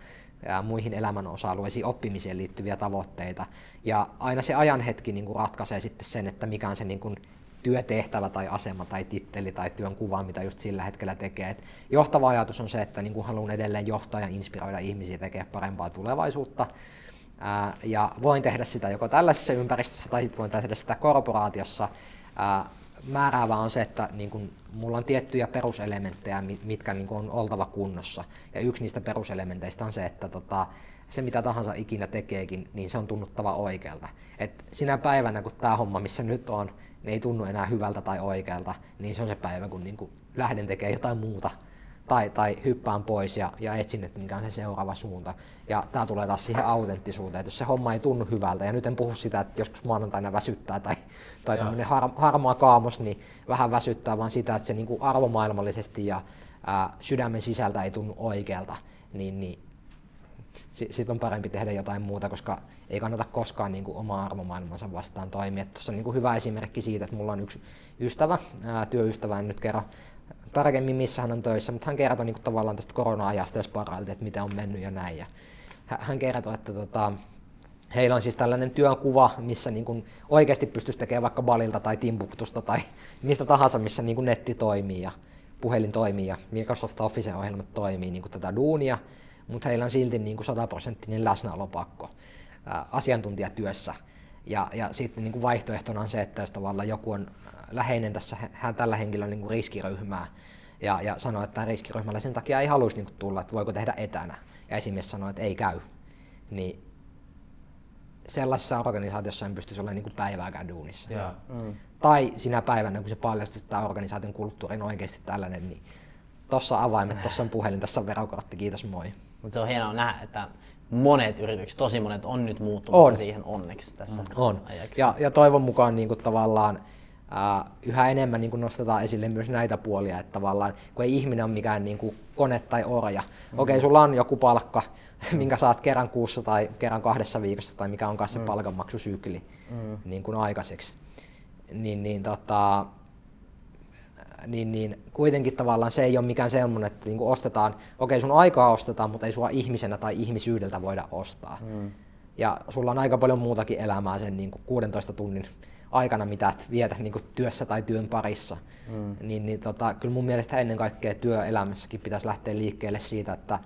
A: ja muihin elämän osa-alueisiin oppimiseen liittyviä tavoitteita. Ja aina se ajanhetki niin kuin ratkaisee sitten sen, että mikä on se niin kuin työtehtävä tai asema tai titteli tai työn kuva, mitä just sillä hetkellä tekee. Et johtava ajatus on se, että niin kuin haluan edelleen johtaa ja inspiroida ihmisiä tekemään parempaa tulevaisuutta. Ää, ja voin tehdä sitä joko tällaisessa ympäristössä tai voin tehdä sitä korporaatiossa. Ää, määräävää on se, että niin kuin, mulla on tiettyjä peruselementtejä, mitkä niin kuin, on oltava kunnossa. Ja yksi niistä peruselementeistä on se, että tota, se mitä tahansa ikinä tekeekin, niin se on tunnuttava oikealta. Et sinä päivänä, kun tämä homma, missä nyt on, niin ei tunnu enää hyvältä tai oikealta, niin se on se päivä, kun niin kuin lähden tekemään jotain muuta, tai, tai hyppään pois ja, ja etsin, että mikä on se seuraava suunta. Ja tämä tulee taas siihen autenttisuuteen, että jos se homma ei tunnu hyvältä, ja nyt en puhu sitä, että joskus maanantaina väsyttää tai, tai tämmöinen har, harmaa kaamos, niin vähän väsyttää, vaan sitä, että se niin kuin arvomaailmallisesti ja ää, sydämen sisältä ei tunnu oikealta, niin, niin sitten on parempi tehdä jotain muuta, koska ei kannata koskaan niin kuin omaa arvomaailmansa vastaan toimia. Tuossa on niin kuin hyvä esimerkki siitä, että mulla on yksi ystävä, ää, työystävä, en nyt kerro tarkemmin missä hän on töissä, mutta hän kertoi niin kuin, tavallaan tästä korona-ajasta ja sparailta, että miten on mennyt ja näin. Ja hän kertoi, että tota, heillä on siis tällainen työnkuva, missä niin kuin oikeasti pystyisi tekemään vaikka Balilta tai Timbuktusta tai mistä tahansa, missä niin kuin netti toimii ja puhelin toimii ja Microsoft Office-ohjelmat toimii niin kuin tätä duunia, mutta heillä on silti niin kuin 100 prosenttinen läsnäolopakko ää, asiantuntijatyössä. Ja, ja sitten niin kuin vaihtoehtona on se, että jos tavallaan joku on läheinen tässä, hän tällä henkilöllä niin kuin riskiryhmää, ja, ja sanoo, että riskiryhmällä sen takia ei haluaisi niin kuin tulla, että voiko tehdä etänä. Ja esimies sanoo, että ei käy. Niin sellaisessa organisaatiossa en pystyisi olemaan niin kuin päivääkään duunissa.
B: Ja. Mm.
A: Tai sinä päivänä, kun se paljastui, että tämä organisaation kulttuuri on oikeasti tällainen, niin tuossa avaimet, tuossa on puhelin, tässä on verokortti, kiitos moi.
C: Mutta se on hienoa nähdä, että monet yritykset, tosi monet on nyt muuttumassa on. siihen onneksi tässä mm.
A: on. ajaksi. Ja, ja toivon mukaan niin kuin tavallaan Uh, yhä enemmän niin kuin nostetaan esille myös näitä puolia, että tavallaan kun ei ihminen ole mikään niin kuin kone tai orja. Mm. Okei, okay, sulla on joku palkka, mm. minkä saat kerran kuussa tai kerran kahdessa viikossa tai mikä on kanssa mm. palkanmaksusykli mm. niin kuin aikaiseksi. Niin, niin, tota, niin, niin kuitenkin tavallaan se ei ole mikään semmoinen, että niin kuin ostetaan, okei sun aikaa ostetaan, mutta ei sua ihmisenä tai ihmisyydeltä voida ostaa. Mm. Ja sulla on aika paljon muutakin elämää sen niin kuin 16 tunnin aikana, mitä vietä niin kuin työssä tai työn parissa. Mm. Niin, niin tota, kyllä mun mielestä ennen kaikkea työelämässäkin pitäisi lähteä liikkeelle siitä, että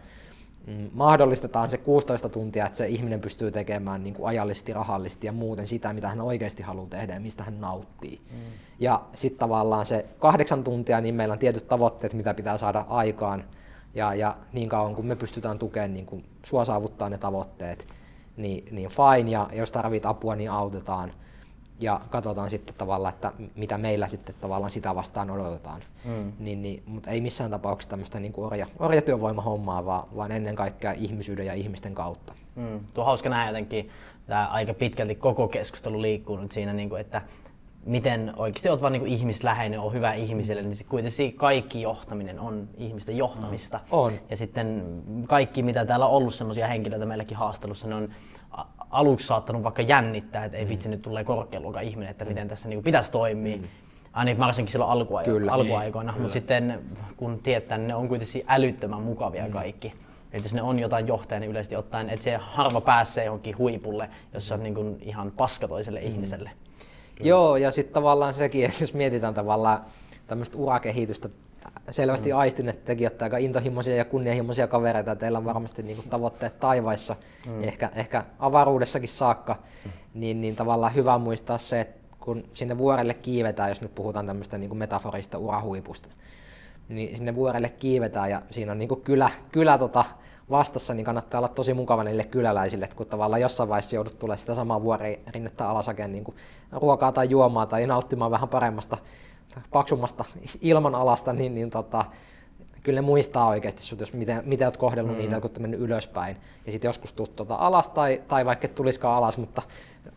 A: mahdollistetaan se 16 tuntia, että se ihminen pystyy tekemään niin kuin ajallisesti, rahallisesti ja muuten sitä, mitä hän oikeasti haluaa tehdä ja mistä hän nauttii. Mm. Ja sitten tavallaan se kahdeksan tuntia, niin meillä on tietyt tavoitteet, mitä pitää saada aikaan. Ja, ja niin kauan kun me pystytään tukemaan niin kuin sua saavuttaa ne tavoitteet, niin, niin fine. Ja jos tarvit apua, niin autetaan ja katsotaan sitten tavallaan, että mitä meillä sitten tavallaan sitä vastaan odotetaan. Mm. Niin, niin, mutta ei missään tapauksessa tämmöistä niin orja, orjatyövoimahommaa, vaan, vaan ennen kaikkea ihmisyyden ja ihmisten kautta.
C: Mm. Tuo hauska nähdä jotenkin, tämä aika pitkälti koko keskustelu liikkuu nyt siinä, niin kuin, että miten oikeasti olet vaan niin ihmisläheinen, on hyvä ihmiselle, niin kuitenkin kaikki johtaminen on ihmisten johtamista. Mm.
A: On.
C: Ja sitten kaikki, mitä täällä on ollut sellaisia henkilöitä meilläkin haastelussa, ne on aluksi saattanut vaikka jännittää, että ei mm. vitsi nyt tulee korkealuokan ihminen, että mm. miten tässä niin pitäisi toimia. Mm. Ainakin varsinkin silloin alkuajo- Kyllä. alkuaikoina, mutta sitten kun tietää, niin ne on kuitenkin älyttömän mukavia mm. kaikki. Että jos ne on jotain johtajia, niin yleisesti ottaen, että se harva pääsee johonkin huipulle, jossa on niin kuin ihan paska toiselle mm. ihmiselle.
A: Kyllä. Joo, ja sitten tavallaan sekin, että jos mietitään tavallaan tämmöistä urakehitystä selvästi mm. aistin, että tekin olette aika intohimoisia ja kunnianhimoisia kavereita, ja teillä on varmasti niin kuin, tavoitteet taivaissa, mm. ehkä, ehkä avaruudessakin saakka, mm. niin, niin tavallaan hyvä muistaa se, että kun sinne vuorelle kiivetään, jos nyt puhutaan tämmöistä niin kuin metaforista urahuipusta, niin sinne vuorelle kiivetään ja siinä on niin kuin kylä, kylä tota vastassa, niin kannattaa olla tosi mukava niille kyläläisille, että kun tavallaan jossain vaiheessa joudut tulemaan sitä samaa vuoririnnettä alas niin kuin ruokaa tai juomaa tai nauttimaan vähän paremmasta paksummasta ilmanalasta, niin, niin tota, kyllä ne muistaa oikeasti sut, jos miten, miten olet kohdellut mm. niitä, kun olet mennyt ylöspäin. Ja sitten joskus tuut tuota alas tai, tai vaikka et tulisikaan alas, mutta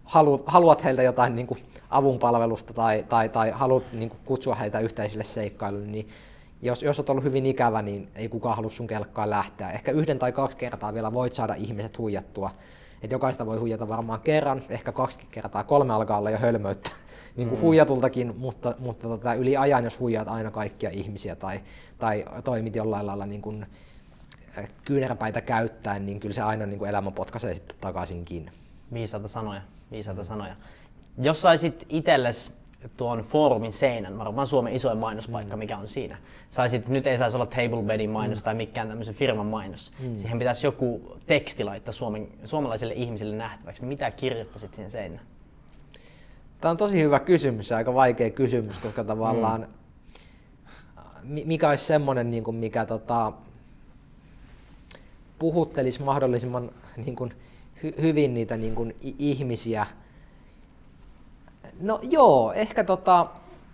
A: haluat, haluat heiltä jotain niin kuin avunpalvelusta tai, tai, tai haluat niin kuin kutsua heitä yhteisille seikkailuille, niin jos, jos olet ollut hyvin ikävä, niin ei kukaan halua sun kelkkaan lähteä. Ehkä yhden tai kaksi kertaa vielä voit saada ihmiset huijattua. Et jokaista voi huijata varmaan kerran, ehkä kaksi kertaa, kolme alkaa olla jo hölmöyttä niin kuin mm. huijatultakin, mutta, mutta tota, yli ajan, jos huijaat aina kaikkia ihmisiä tai, tai toimit jollain lailla niin kuin, äh, kyynärpäitä käyttäen, niin kyllä se aina niin kuin elämä potkaisee sitten takaisinkin.
C: Viisaita sanoja, viisaita sanoja. Jos saisit itsellesi tuon foorumin seinän, varmaan Suomen isoin mainospaikka, mm. mikä on siinä. Saisit, nyt ei saisi olla Tablebedin mainos mm. tai mikään tämmöisen firman mainos. Mm. Siihen pitäisi joku teksti laittaa suomen, suomalaisille ihmisille nähtäväksi. Mitä kirjoittaisit siihen seinään?
A: Tämä on tosi hyvä kysymys ja aika vaikea kysymys, koska tavallaan mm. mikä olisi semmoinen, niin kuin mikä tota, puhuttelisi mahdollisimman niin kuin, hy, hyvin niitä niin kuin, ihmisiä. No joo, ehkä tota,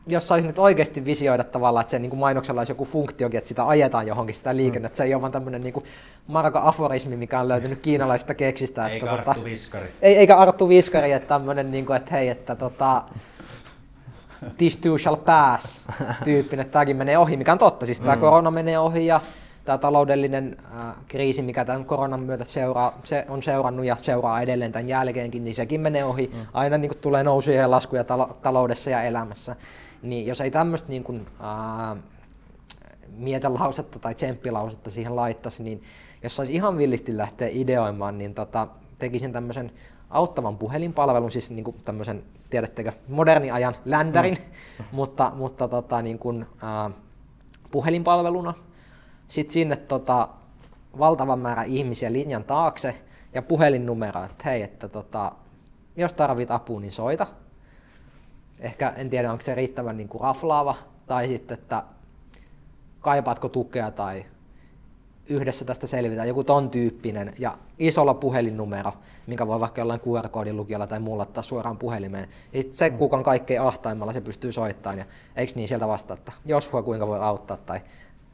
A: jos saisi nyt oikeasti visioida tavallaan, että se niin kuin mainoksella olisi joku funktiokin, että sitä ajetaan johonkin sitä liikennettä, mm. se ei ole vaan tämmöinen niin marka aforismi, mikä on löytynyt kiinalaisesta keksistä.
B: Eikä että, tota- Arttu tota, Viskari.
A: Ei, eikä Arttu Viskari, että tämmöinen, niin kuin, että hei, että tota, this too shall pass (laughs) tyyppinen, että tämäkin menee ohi, mikä on totta, siis tämä mm. korona menee ohi ja tämä taloudellinen kriisi, mikä tämän koronan myötä seuraa, se on seurannut ja seuraa edelleen tämän jälkeenkin, niin sekin menee ohi. Mm. Aina niin kuin, tulee nousuja ja laskuja talo- taloudessa ja elämässä. Niin jos ei tämmöistä niin kuin, äh, mietelausetta tai tsemppilausetta siihen laittaisi, niin jos saisi ihan villisti lähteä ideoimaan, niin tota, tekisin tämmöisen auttavan puhelinpalvelun, siis niin kuin tämmöisen, tiedättekö, moderni ajan ländärin, mm. (laughs) mutta, mutta tota, niin kuin, äh, puhelinpalveluna. Sitten sinne tota, valtavan määrä ihmisiä linjan taakse ja puhelinnumero, että hei, että tota, jos tarvit apua, niin soita. Ehkä en tiedä, onko se riittävän niin kuin raflaava, tai sitten, että kaipaatko tukea tai yhdessä tästä selvitään, joku ton tyyppinen ja isolla puhelinnumero, minkä voi vaikka jollain QR-koodin lukijalla tai muulla ottaa suoraan puhelimeen. Ja se, mm. kuka on kaikkein ahtaimmalla, se pystyy soittamaan ja eikö niin sieltä vastata, että Joshua kuinka voi auttaa tai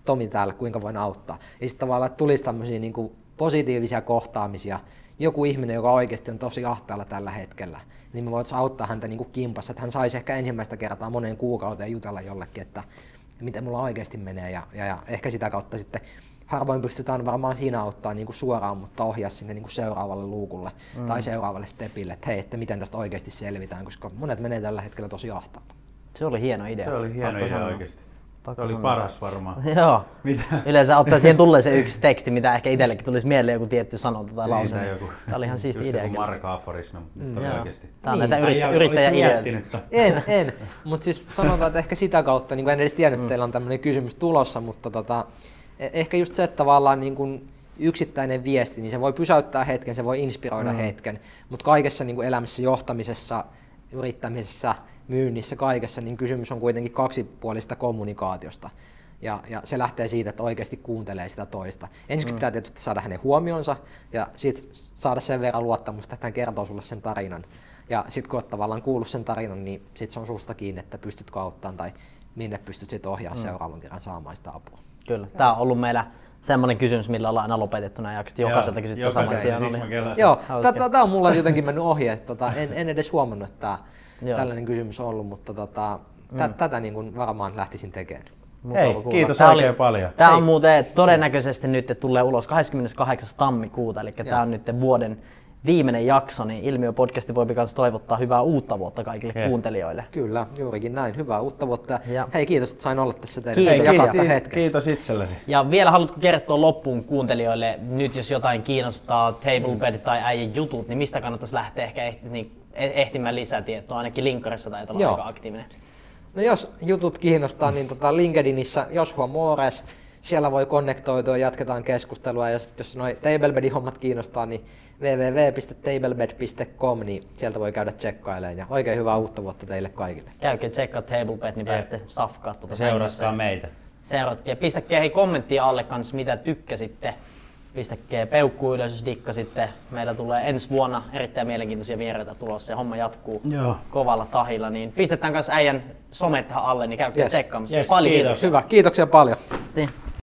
A: Tomi täällä, kuinka voin auttaa. Ja sitten tavallaan että tulisi tämmöisiä niin kuin positiivisia kohtaamisia, joku ihminen, joka oikeasti on tosi ahtaalla tällä hetkellä, niin me voitaisiin auttaa häntä niin kuin kimpassa, että hän saisi ehkä ensimmäistä kertaa moneen kuukauteen jutella jollekin, että miten mulla oikeasti menee ja, ja, ja ehkä sitä kautta sitten harvoin pystytään varmaan siinä auttaa niin kuin suoraan, mutta ohjaa sinne niin kuin seuraavalle luukulle mm. tai seuraavalle stepille, että hei, että miten tästä oikeasti selvitään, koska monet menee tällä hetkellä tosi ahtaalta.
C: Se oli hieno idea.
B: Se oli hieno Pakko idea sanoa. oikeasti. Pakko se oli paras varmaan. (laughs)
C: Joo. Mitä? Yleensä ottaa siihen (laughs) tulee se yksi teksti, mitä ehkä itsellekin tulisi mieleen joku tietty sanonta tai lause. Niin, joku, Tämä oli ihan siisti idea.
B: Joku Marka aforismi, mutta mm, oikeasti.
C: Tämä on niin. näitä yrittä, yrittäjäideoita.
A: En, en. (laughs) Mutta siis sanotaan, että ehkä sitä kautta, niin en edes tiennyt, että mm. teillä on tämmöinen kysymys tulossa, mutta tota, E- ehkä just se, että tavallaan niin kuin yksittäinen viesti, niin se voi pysäyttää hetken, se voi inspiroida mm. hetken, mutta kaikessa niin kuin elämässä, johtamisessa, yrittämisessä, myynnissä, kaikessa, niin kysymys on kuitenkin kaksipuolista kommunikaatiosta. Ja, ja se lähtee siitä, että oikeasti kuuntelee sitä toista. Ensin mm. pitää tietysti saada hänen huomionsa ja sitten saada sen verran luottamusta, että hän kertoo sulle sen tarinan. Ja sitten kun olet tavallaan kuullut sen tarinan, niin sitten se on susta kiinni, että pystytkö auttamaan tai minne pystyt sitten ohjaamaan mm. seuraavan kerran saamaan sitä apua.
C: Kyllä. Tämä on ollut meillä semmoinen kysymys, millä ollaan aina lopetettu nämä jaksot. Jokaiselta kysytty saman
A: tien. Joo, tämä on mulla jotenkin mennyt ohi, että tota, en, en edes huomannut, että tämä tällainen kysymys on ollut, mutta tota, mm. tätä niin kuin varmaan lähtisin tekemään.
B: Hei, kiitos tämä oikein oli, paljon.
C: Tämä on muuten todennäköisesti nyt tulee ulos 28. tammikuuta, eli tämä on nyt vuoden viimeinen jakso, niin Ilmiö-podcasti voi myös toivottaa hyvää uutta vuotta kaikille He. kuuntelijoille.
A: Kyllä, juurikin näin. Hyvää uutta vuotta. Ja. Hei, kiitos, että sain olla tässä kiitos, kiitos,
B: kiitos, hetken. kiitos itsellesi.
C: Ja vielä haluatko kertoa loppuun kuuntelijoille, nyt jos jotain kiinnostaa Tablebed tai äijän jutut, niin mistä kannattaisi lähteä ehkä ehti, niin, e- ehtimään lisätietoa, ainakin linkkarissa tai olla aika aktiivinen?
A: No jos jutut kiinnostaa, niin tota LinkedInissä Joshua Moores, siellä voi konnektoitua, jatketaan keskustelua ja sitten jos noi Tablebedin hommat kiinnostaa, niin www.tablebed.com, niin sieltä voi käydä tsekkailemaan ja oikein hyvää uutta vuotta teille kaikille.
C: Käykää tsekkaa Tablebed, niin pääsette safkaa tuota
B: Seuratkaa meitä.
C: Seuratkaa. Pistäkää hei kommenttia alle kanssa, mitä tykkäsitte. Pistäkää peukku ylös, jos dikkasitte. Meillä tulee ensi vuonna erittäin mielenkiintoisia vieraita tulossa ja homma jatkuu Joo. kovalla tahilla. Niin pistetään kanssa äijän somet tähän alle, niin käykää yes. tsekkaamassa. Yes,
A: paljon kiitos. Hyvä, kiitoksia paljon.
C: Niin.